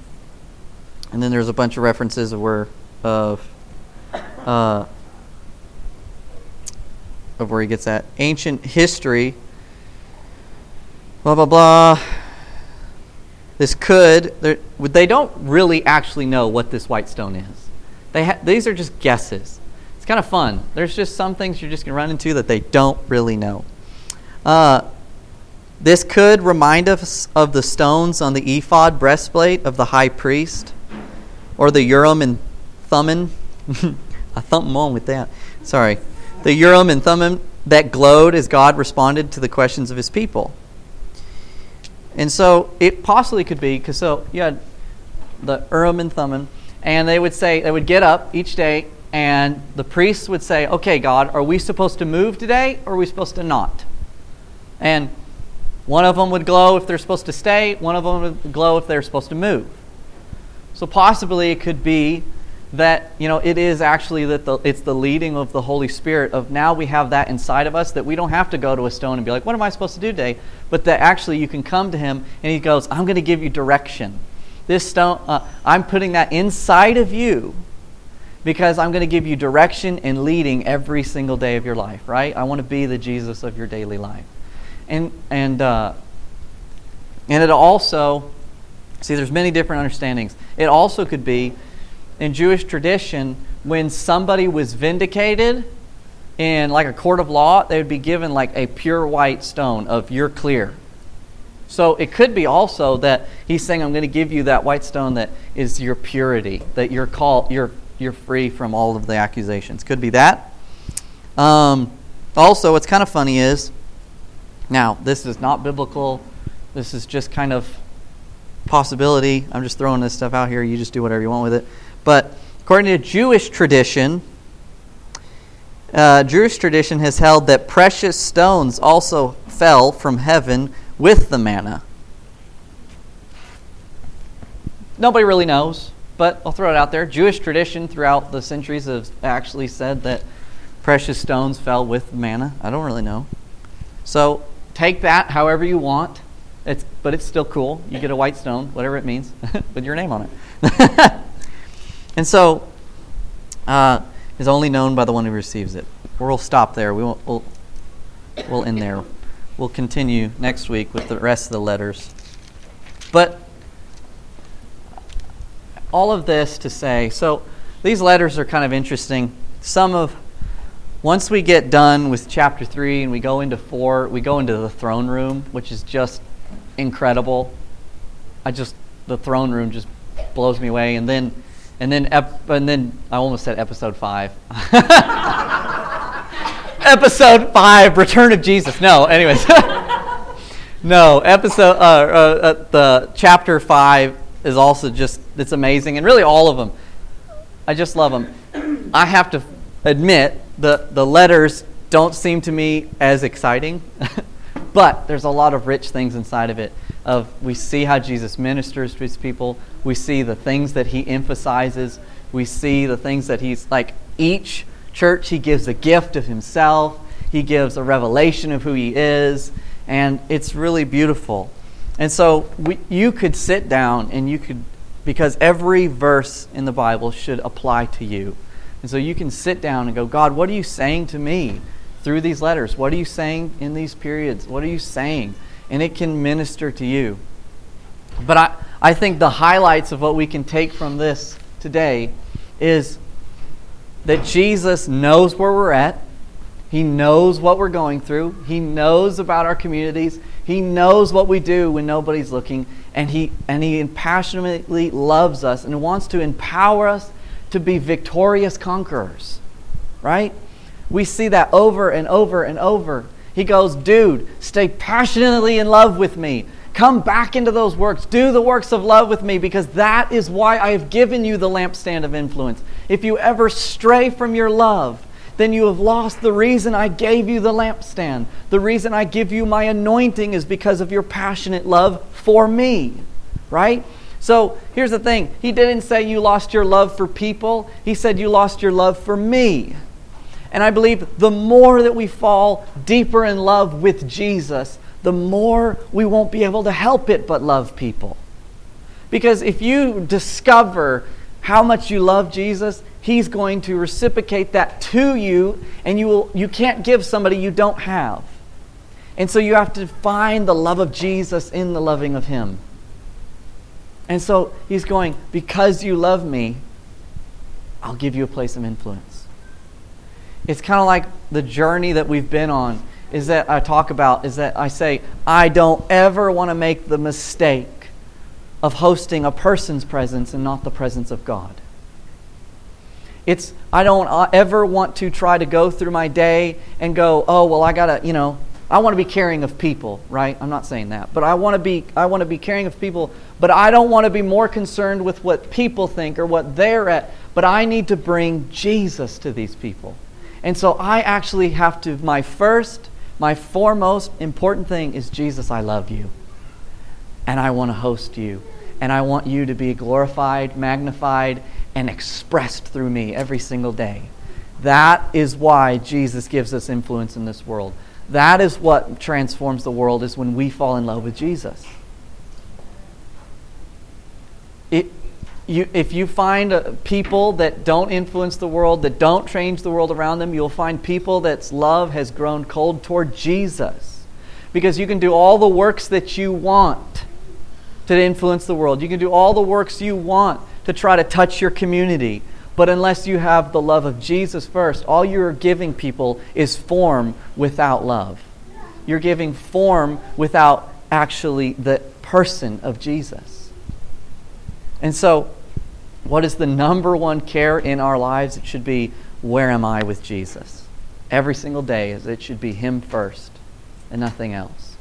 And then there's a bunch of references of where of uh, of where he gets that ancient history. Blah blah blah. This could, they don't really actually know what this white stone is. They ha- these are just guesses. It's kind of fun. There's just some things you're just going to run into that they don't really know. Uh, this could remind us of the stones on the ephod breastplate of the high priest, or the Urim and Thummim. I thumped them on with that. Sorry. The Urim and Thummim that glowed as God responded to the questions of his people. And so it possibly could be because so you had the Urim and Thummim, and they would say they would get up each day, and the priests would say, "Okay, God, are we supposed to move today, or are we supposed to not?" And one of them would glow if they're supposed to stay. One of them would glow if they're supposed to move. So possibly it could be that you know it is actually that the, it's the leading of the holy spirit of now we have that inside of us that we don't have to go to a stone and be like what am i supposed to do today but that actually you can come to him and he goes i'm going to give you direction this stone uh, i'm putting that inside of you because i'm going to give you direction and leading every single day of your life right? I want to be the jesus of your daily life. And and uh, and it also see there's many different understandings. It also could be in Jewish tradition, when somebody was vindicated in like a court of law, they would be given like a pure white stone of you're clear. So it could be also that he's saying, I'm going to give you that white stone that is your purity, that you're called, you're you're free from all of the accusations. Could be that. Um, also, what's kind of funny is, now this is not biblical. This is just kind of possibility. I'm just throwing this stuff out here. You just do whatever you want with it. But according to Jewish tradition, uh, Jewish tradition has held that precious stones also fell from heaven with the manna. Nobody really knows, but I'll throw it out there. Jewish tradition throughout the centuries has actually said that precious stones fell with manna. I don't really know. So take that however you want. It's, but it's still cool. You get a white stone, whatever it means, with your name on it. And so, uh, is only known by the one who receives it. We'll stop there. We will we'll, we'll end there. We'll continue next week with the rest of the letters. But all of this to say, so these letters are kind of interesting. Some of, once we get done with chapter 3 and we go into 4, we go into the throne room, which is just incredible. I just, the throne room just blows me away. And then and then, ep- and then I almost said episode five. episode five, Return of Jesus. No, anyways. no, episode, uh, uh, uh, the chapter five is also just, it's amazing. And really all of them. I just love them. I have to admit, the, the letters don't seem to me as exciting, but there's a lot of rich things inside of it of we see how Jesus ministers to his people. We see the things that he emphasizes. We see the things that he's like each church he gives a gift of himself. He gives a revelation of who he is, and it's really beautiful. And so we, you could sit down and you could because every verse in the Bible should apply to you. And so you can sit down and go, God, what are you saying to me through these letters? What are you saying in these periods? What are you saying? and it can minister to you. But I, I think the highlights of what we can take from this today is that Jesus knows where we're at. He knows what we're going through. He knows about our communities. He knows what we do when nobody's looking. And he, and he passionately loves us and wants to empower us to be victorious conquerors. Right? We see that over and over and over he goes, Dude, stay passionately in love with me. Come back into those works. Do the works of love with me because that is why I have given you the lampstand of influence. If you ever stray from your love, then you have lost the reason I gave you the lampstand. The reason I give you my anointing is because of your passionate love for me, right? So here's the thing He didn't say you lost your love for people, He said you lost your love for me. And I believe the more that we fall deeper in love with Jesus, the more we won't be able to help it but love people. Because if you discover how much you love Jesus, he's going to reciprocate that to you and you will you can't give somebody you don't have. And so you have to find the love of Jesus in the loving of him. And so he's going, because you love me, I'll give you a place of influence it's kind of like the journey that we've been on is that I talk about is that I say I don't ever want to make the mistake of hosting a person's presence and not the presence of God. It's I don't uh, ever want to try to go through my day and go, "Oh, well I got to, you know, I want to be caring of people, right? I'm not saying that, but I want to be I want to be caring of people, but I don't want to be more concerned with what people think or what they're at, but I need to bring Jesus to these people. And so I actually have to, my first, my foremost important thing is Jesus, I love you. And I want to host you. And I want you to be glorified, magnified, and expressed through me every single day. That is why Jesus gives us influence in this world. That is what transforms the world is when we fall in love with Jesus. It, you, if you find uh, people that don't influence the world, that don't change the world around them, you'll find people that's love has grown cold toward Jesus. Because you can do all the works that you want to influence the world. You can do all the works you want to try to touch your community. But unless you have the love of Jesus first, all you're giving people is form without love. You're giving form without actually the person of Jesus. And so, what is the number one care in our lives? It should be where am I with Jesus? Every single day, it should be Him first and nothing else.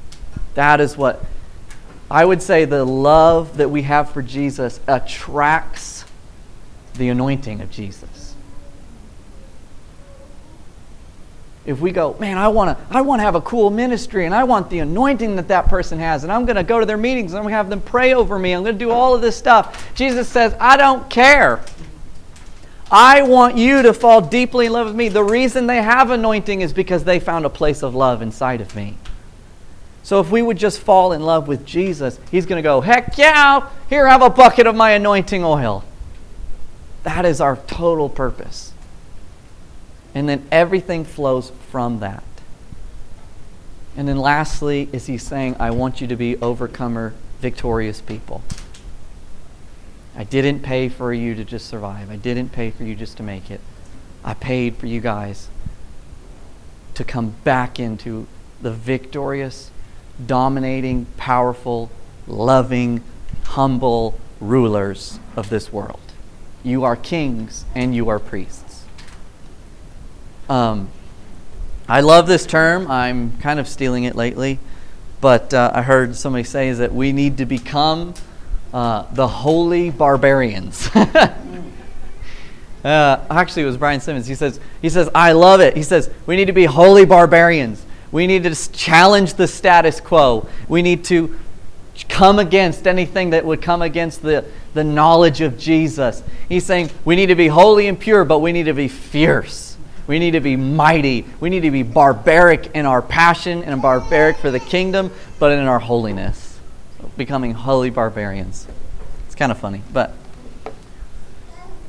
That is what I would say the love that we have for Jesus attracts the anointing of Jesus. If we go, man, I want to I want to have a cool ministry and I want the anointing that that person has and I'm going to go to their meetings and I'm going to have them pray over me. I'm going to do all of this stuff. Jesus says, "I don't care. I want you to fall deeply in love with me. The reason they have anointing is because they found a place of love inside of me." So if we would just fall in love with Jesus, he's going to go, heck yeah, here, have a bucket of my anointing oil. That is our total purpose. And then everything flows from that. And then lastly, is he saying, I want you to be overcomer, victorious people. I didn't pay for you to just survive. I didn't pay for you just to make it. I paid for you guys to come back into the victorious, dominating, powerful, loving, humble rulers of this world. You are kings and you are priests. Um, I love this term. I'm kind of stealing it lately, but uh, I heard somebody say is that we need to become uh, the holy barbarians. uh, actually, it was Brian Simmons. He says, he says, I love it. He says, we need to be holy barbarians. We need to challenge the status quo. We need to come against anything that would come against the, the knowledge of Jesus. He's saying we need to be holy and pure, but we need to be fierce. We need to be mighty. We need to be barbaric in our passion and barbaric for the kingdom, but in our holiness. Becoming holy barbarians. It's kind of funny, but.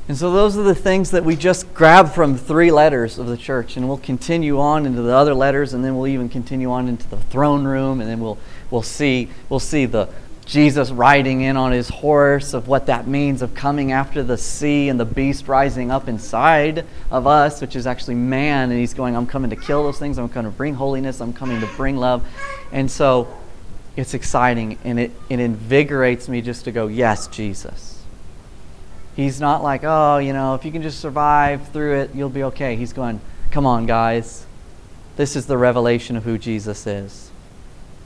And so those are the things that we just grab from three letters of the church, and we'll continue on into the other letters, and then we'll even continue on into the throne room, and then we'll we'll see we'll see the Jesus riding in on his horse, of what that means, of coming after the sea and the beast rising up inside of us, which is actually man. And he's going, I'm coming to kill those things. I'm coming to bring holiness. I'm coming to bring love. And so it's exciting and it, it invigorates me just to go, Yes, Jesus. He's not like, Oh, you know, if you can just survive through it, you'll be okay. He's going, Come on, guys. This is the revelation of who Jesus is.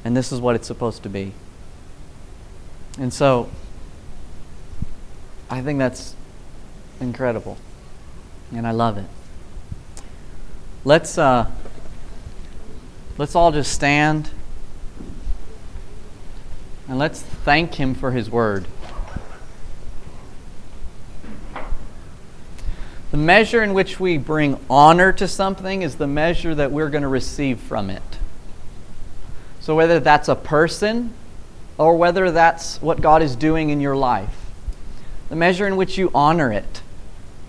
And this is what it's supposed to be. And so I think that's incredible. And I love it. Let's uh, let's all just stand and let's thank him for his word. The measure in which we bring honor to something is the measure that we're going to receive from it. So, whether that's a person or whether that's what God is doing in your life, the measure in which you honor it,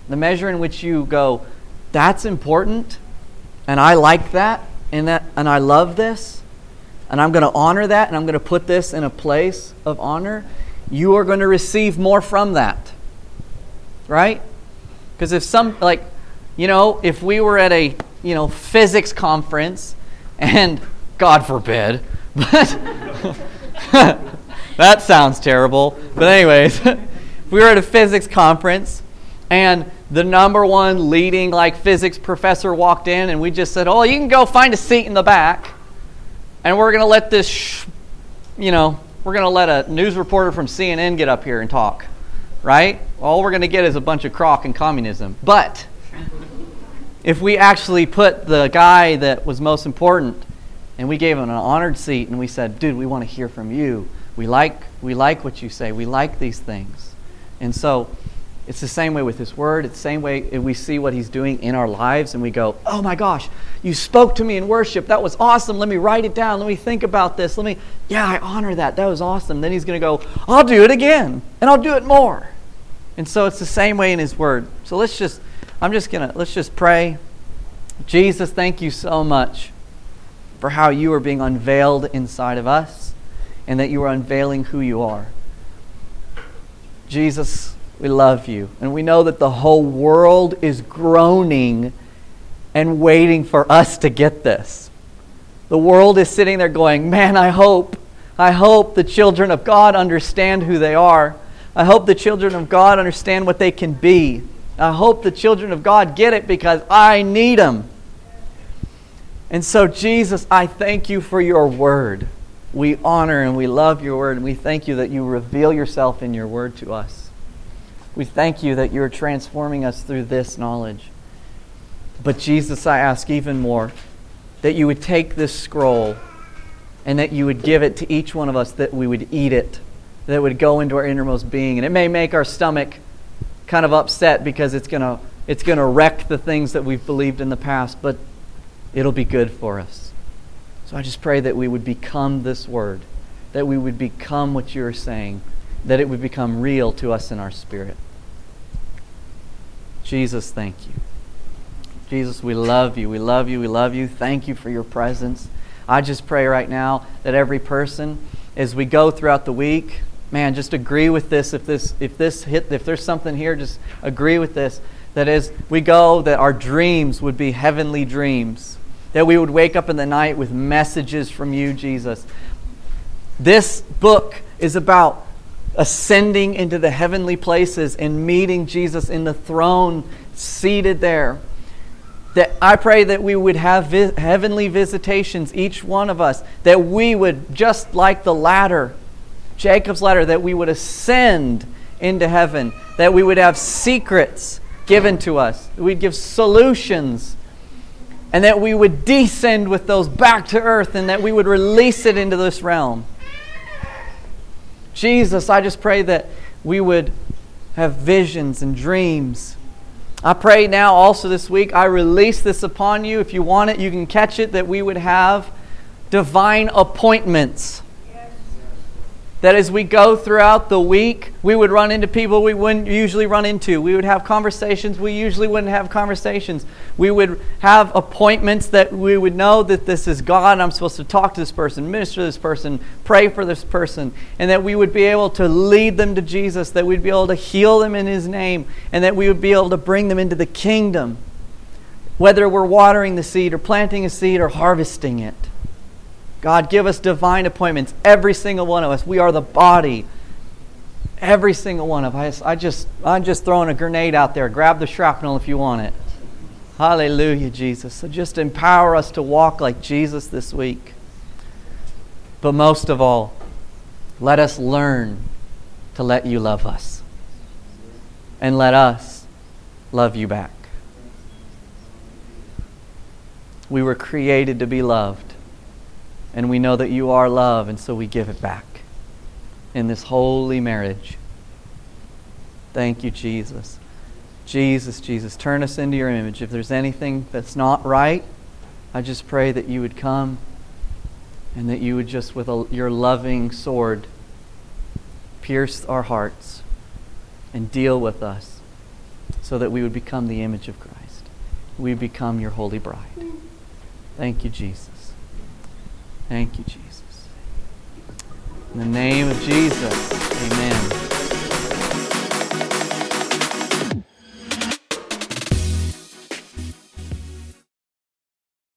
the measure in which you go, that's important, and I like that, and, that, and I love this, and I'm going to honor that, and I'm going to put this in a place of honor, you are going to receive more from that. Right? Because if some, like, you know, if we were at a, you know, physics conference and God forbid. But that sounds terrible. But anyways, if we were at a physics conference and the number one leading like physics professor walked in and we just said, "Oh, you can go find a seat in the back." And we're going to let this sh- you know, we're going to let a news reporter from CNN get up here and talk. Right? All we're going to get is a bunch of crock and communism. But if we actually put the guy that was most important and we gave him an honored seat and we said, dude, we want to hear from you. We like, we like what you say. We like these things. And so It's the same way with His Word. It's the same way we see what He's doing in our lives and we go, oh my gosh, you spoke to me in worship. That was awesome. Let me write it down. Let me think about this. Let me, yeah, I honor that. That was awesome. Then He's going to go, I'll do it again and I'll do it more. And so it's the same way in His Word. So let's just, I'm just going to, let's just pray. Jesus, thank you so much for how you are being unveiled inside of us and that you are unveiling who you are. Jesus, we love you. And we know that the whole world is groaning and waiting for us to get this. The world is sitting there going, Man, I hope, I hope the children of God understand who they are. I hope the children of God understand what they can be. I hope the children of God get it because I need them. And so, Jesus, I thank you for your word. We honor and we love your word, and we thank you that you reveal yourself in your word to us. We thank you that you're transforming us through this knowledge. But, Jesus, I ask even more that you would take this scroll and that you would give it to each one of us, that we would eat it, that it would go into our innermost being. And it may make our stomach kind of upset because it's going to it's going to wreck the things that we've believed in the past, but it'll be good for us. So I just pray that we would become this word, that we would become what you're saying, that it would become real to us in our spirit. Jesus, thank you. Jesus, we love you. We love you. We love you. Thank you for your presence. I just pray right now that every person, as we go throughout the week, man, just agree with this. If this, if this hit, if there's something here, just agree with this. That as we go, that our dreams would be heavenly dreams that we would wake up in the night with messages from you, Jesus. This book is about ascending into the heavenly places and meeting Jesus in the throne seated there. That I pray that we would have vi- heavenly visitations, each one of us, that we would, just like the ladder, Jacob's ladder, that we would ascend into heaven, that we would have secrets given to us, we'd give solutions and that we would descend with those back to earth and that we would release it into this realm. Jesus, I just pray that we would have visions and dreams. I pray now also this week, I release this upon you. If you want it, you can catch it, that we would have divine appointments that as we go throughout the week, we would run into people we wouldn't usually run into. We would have conversations we usually wouldn't have conversations. We would have appointments that we would know that this is God. I'm supposed to talk to this person, minister to this person, pray for this person, and that we would be able to lead them to Jesus, that we'd be able to heal them in His name, and that we would be able to bring them into the kingdom, whether we're watering the seed or planting a seed or harvesting it. God, give us divine appointments, every single one of us. We are the body. Every single one of us. I just, I'm just throwing a grenade out there. Grab the shrapnel if you want it. Hallelujah, Jesus. So just empower us to walk like Jesus this week. But most of all, let us learn to let you love us. And let us love you back. We were created to be loved. And we know that you are love, and so we give it back in this holy marriage. Thank you, Jesus. Jesus, Jesus, turn us into your image. If there's anything that's not right, I just pray that you would come and that you would just, with a, your loving sword, pierce our hearts and deal with us so that we would become the image of Christ. We become your holy bride. Thank you, Jesus. Thank you, Jesus. In the name of Jesus, amen.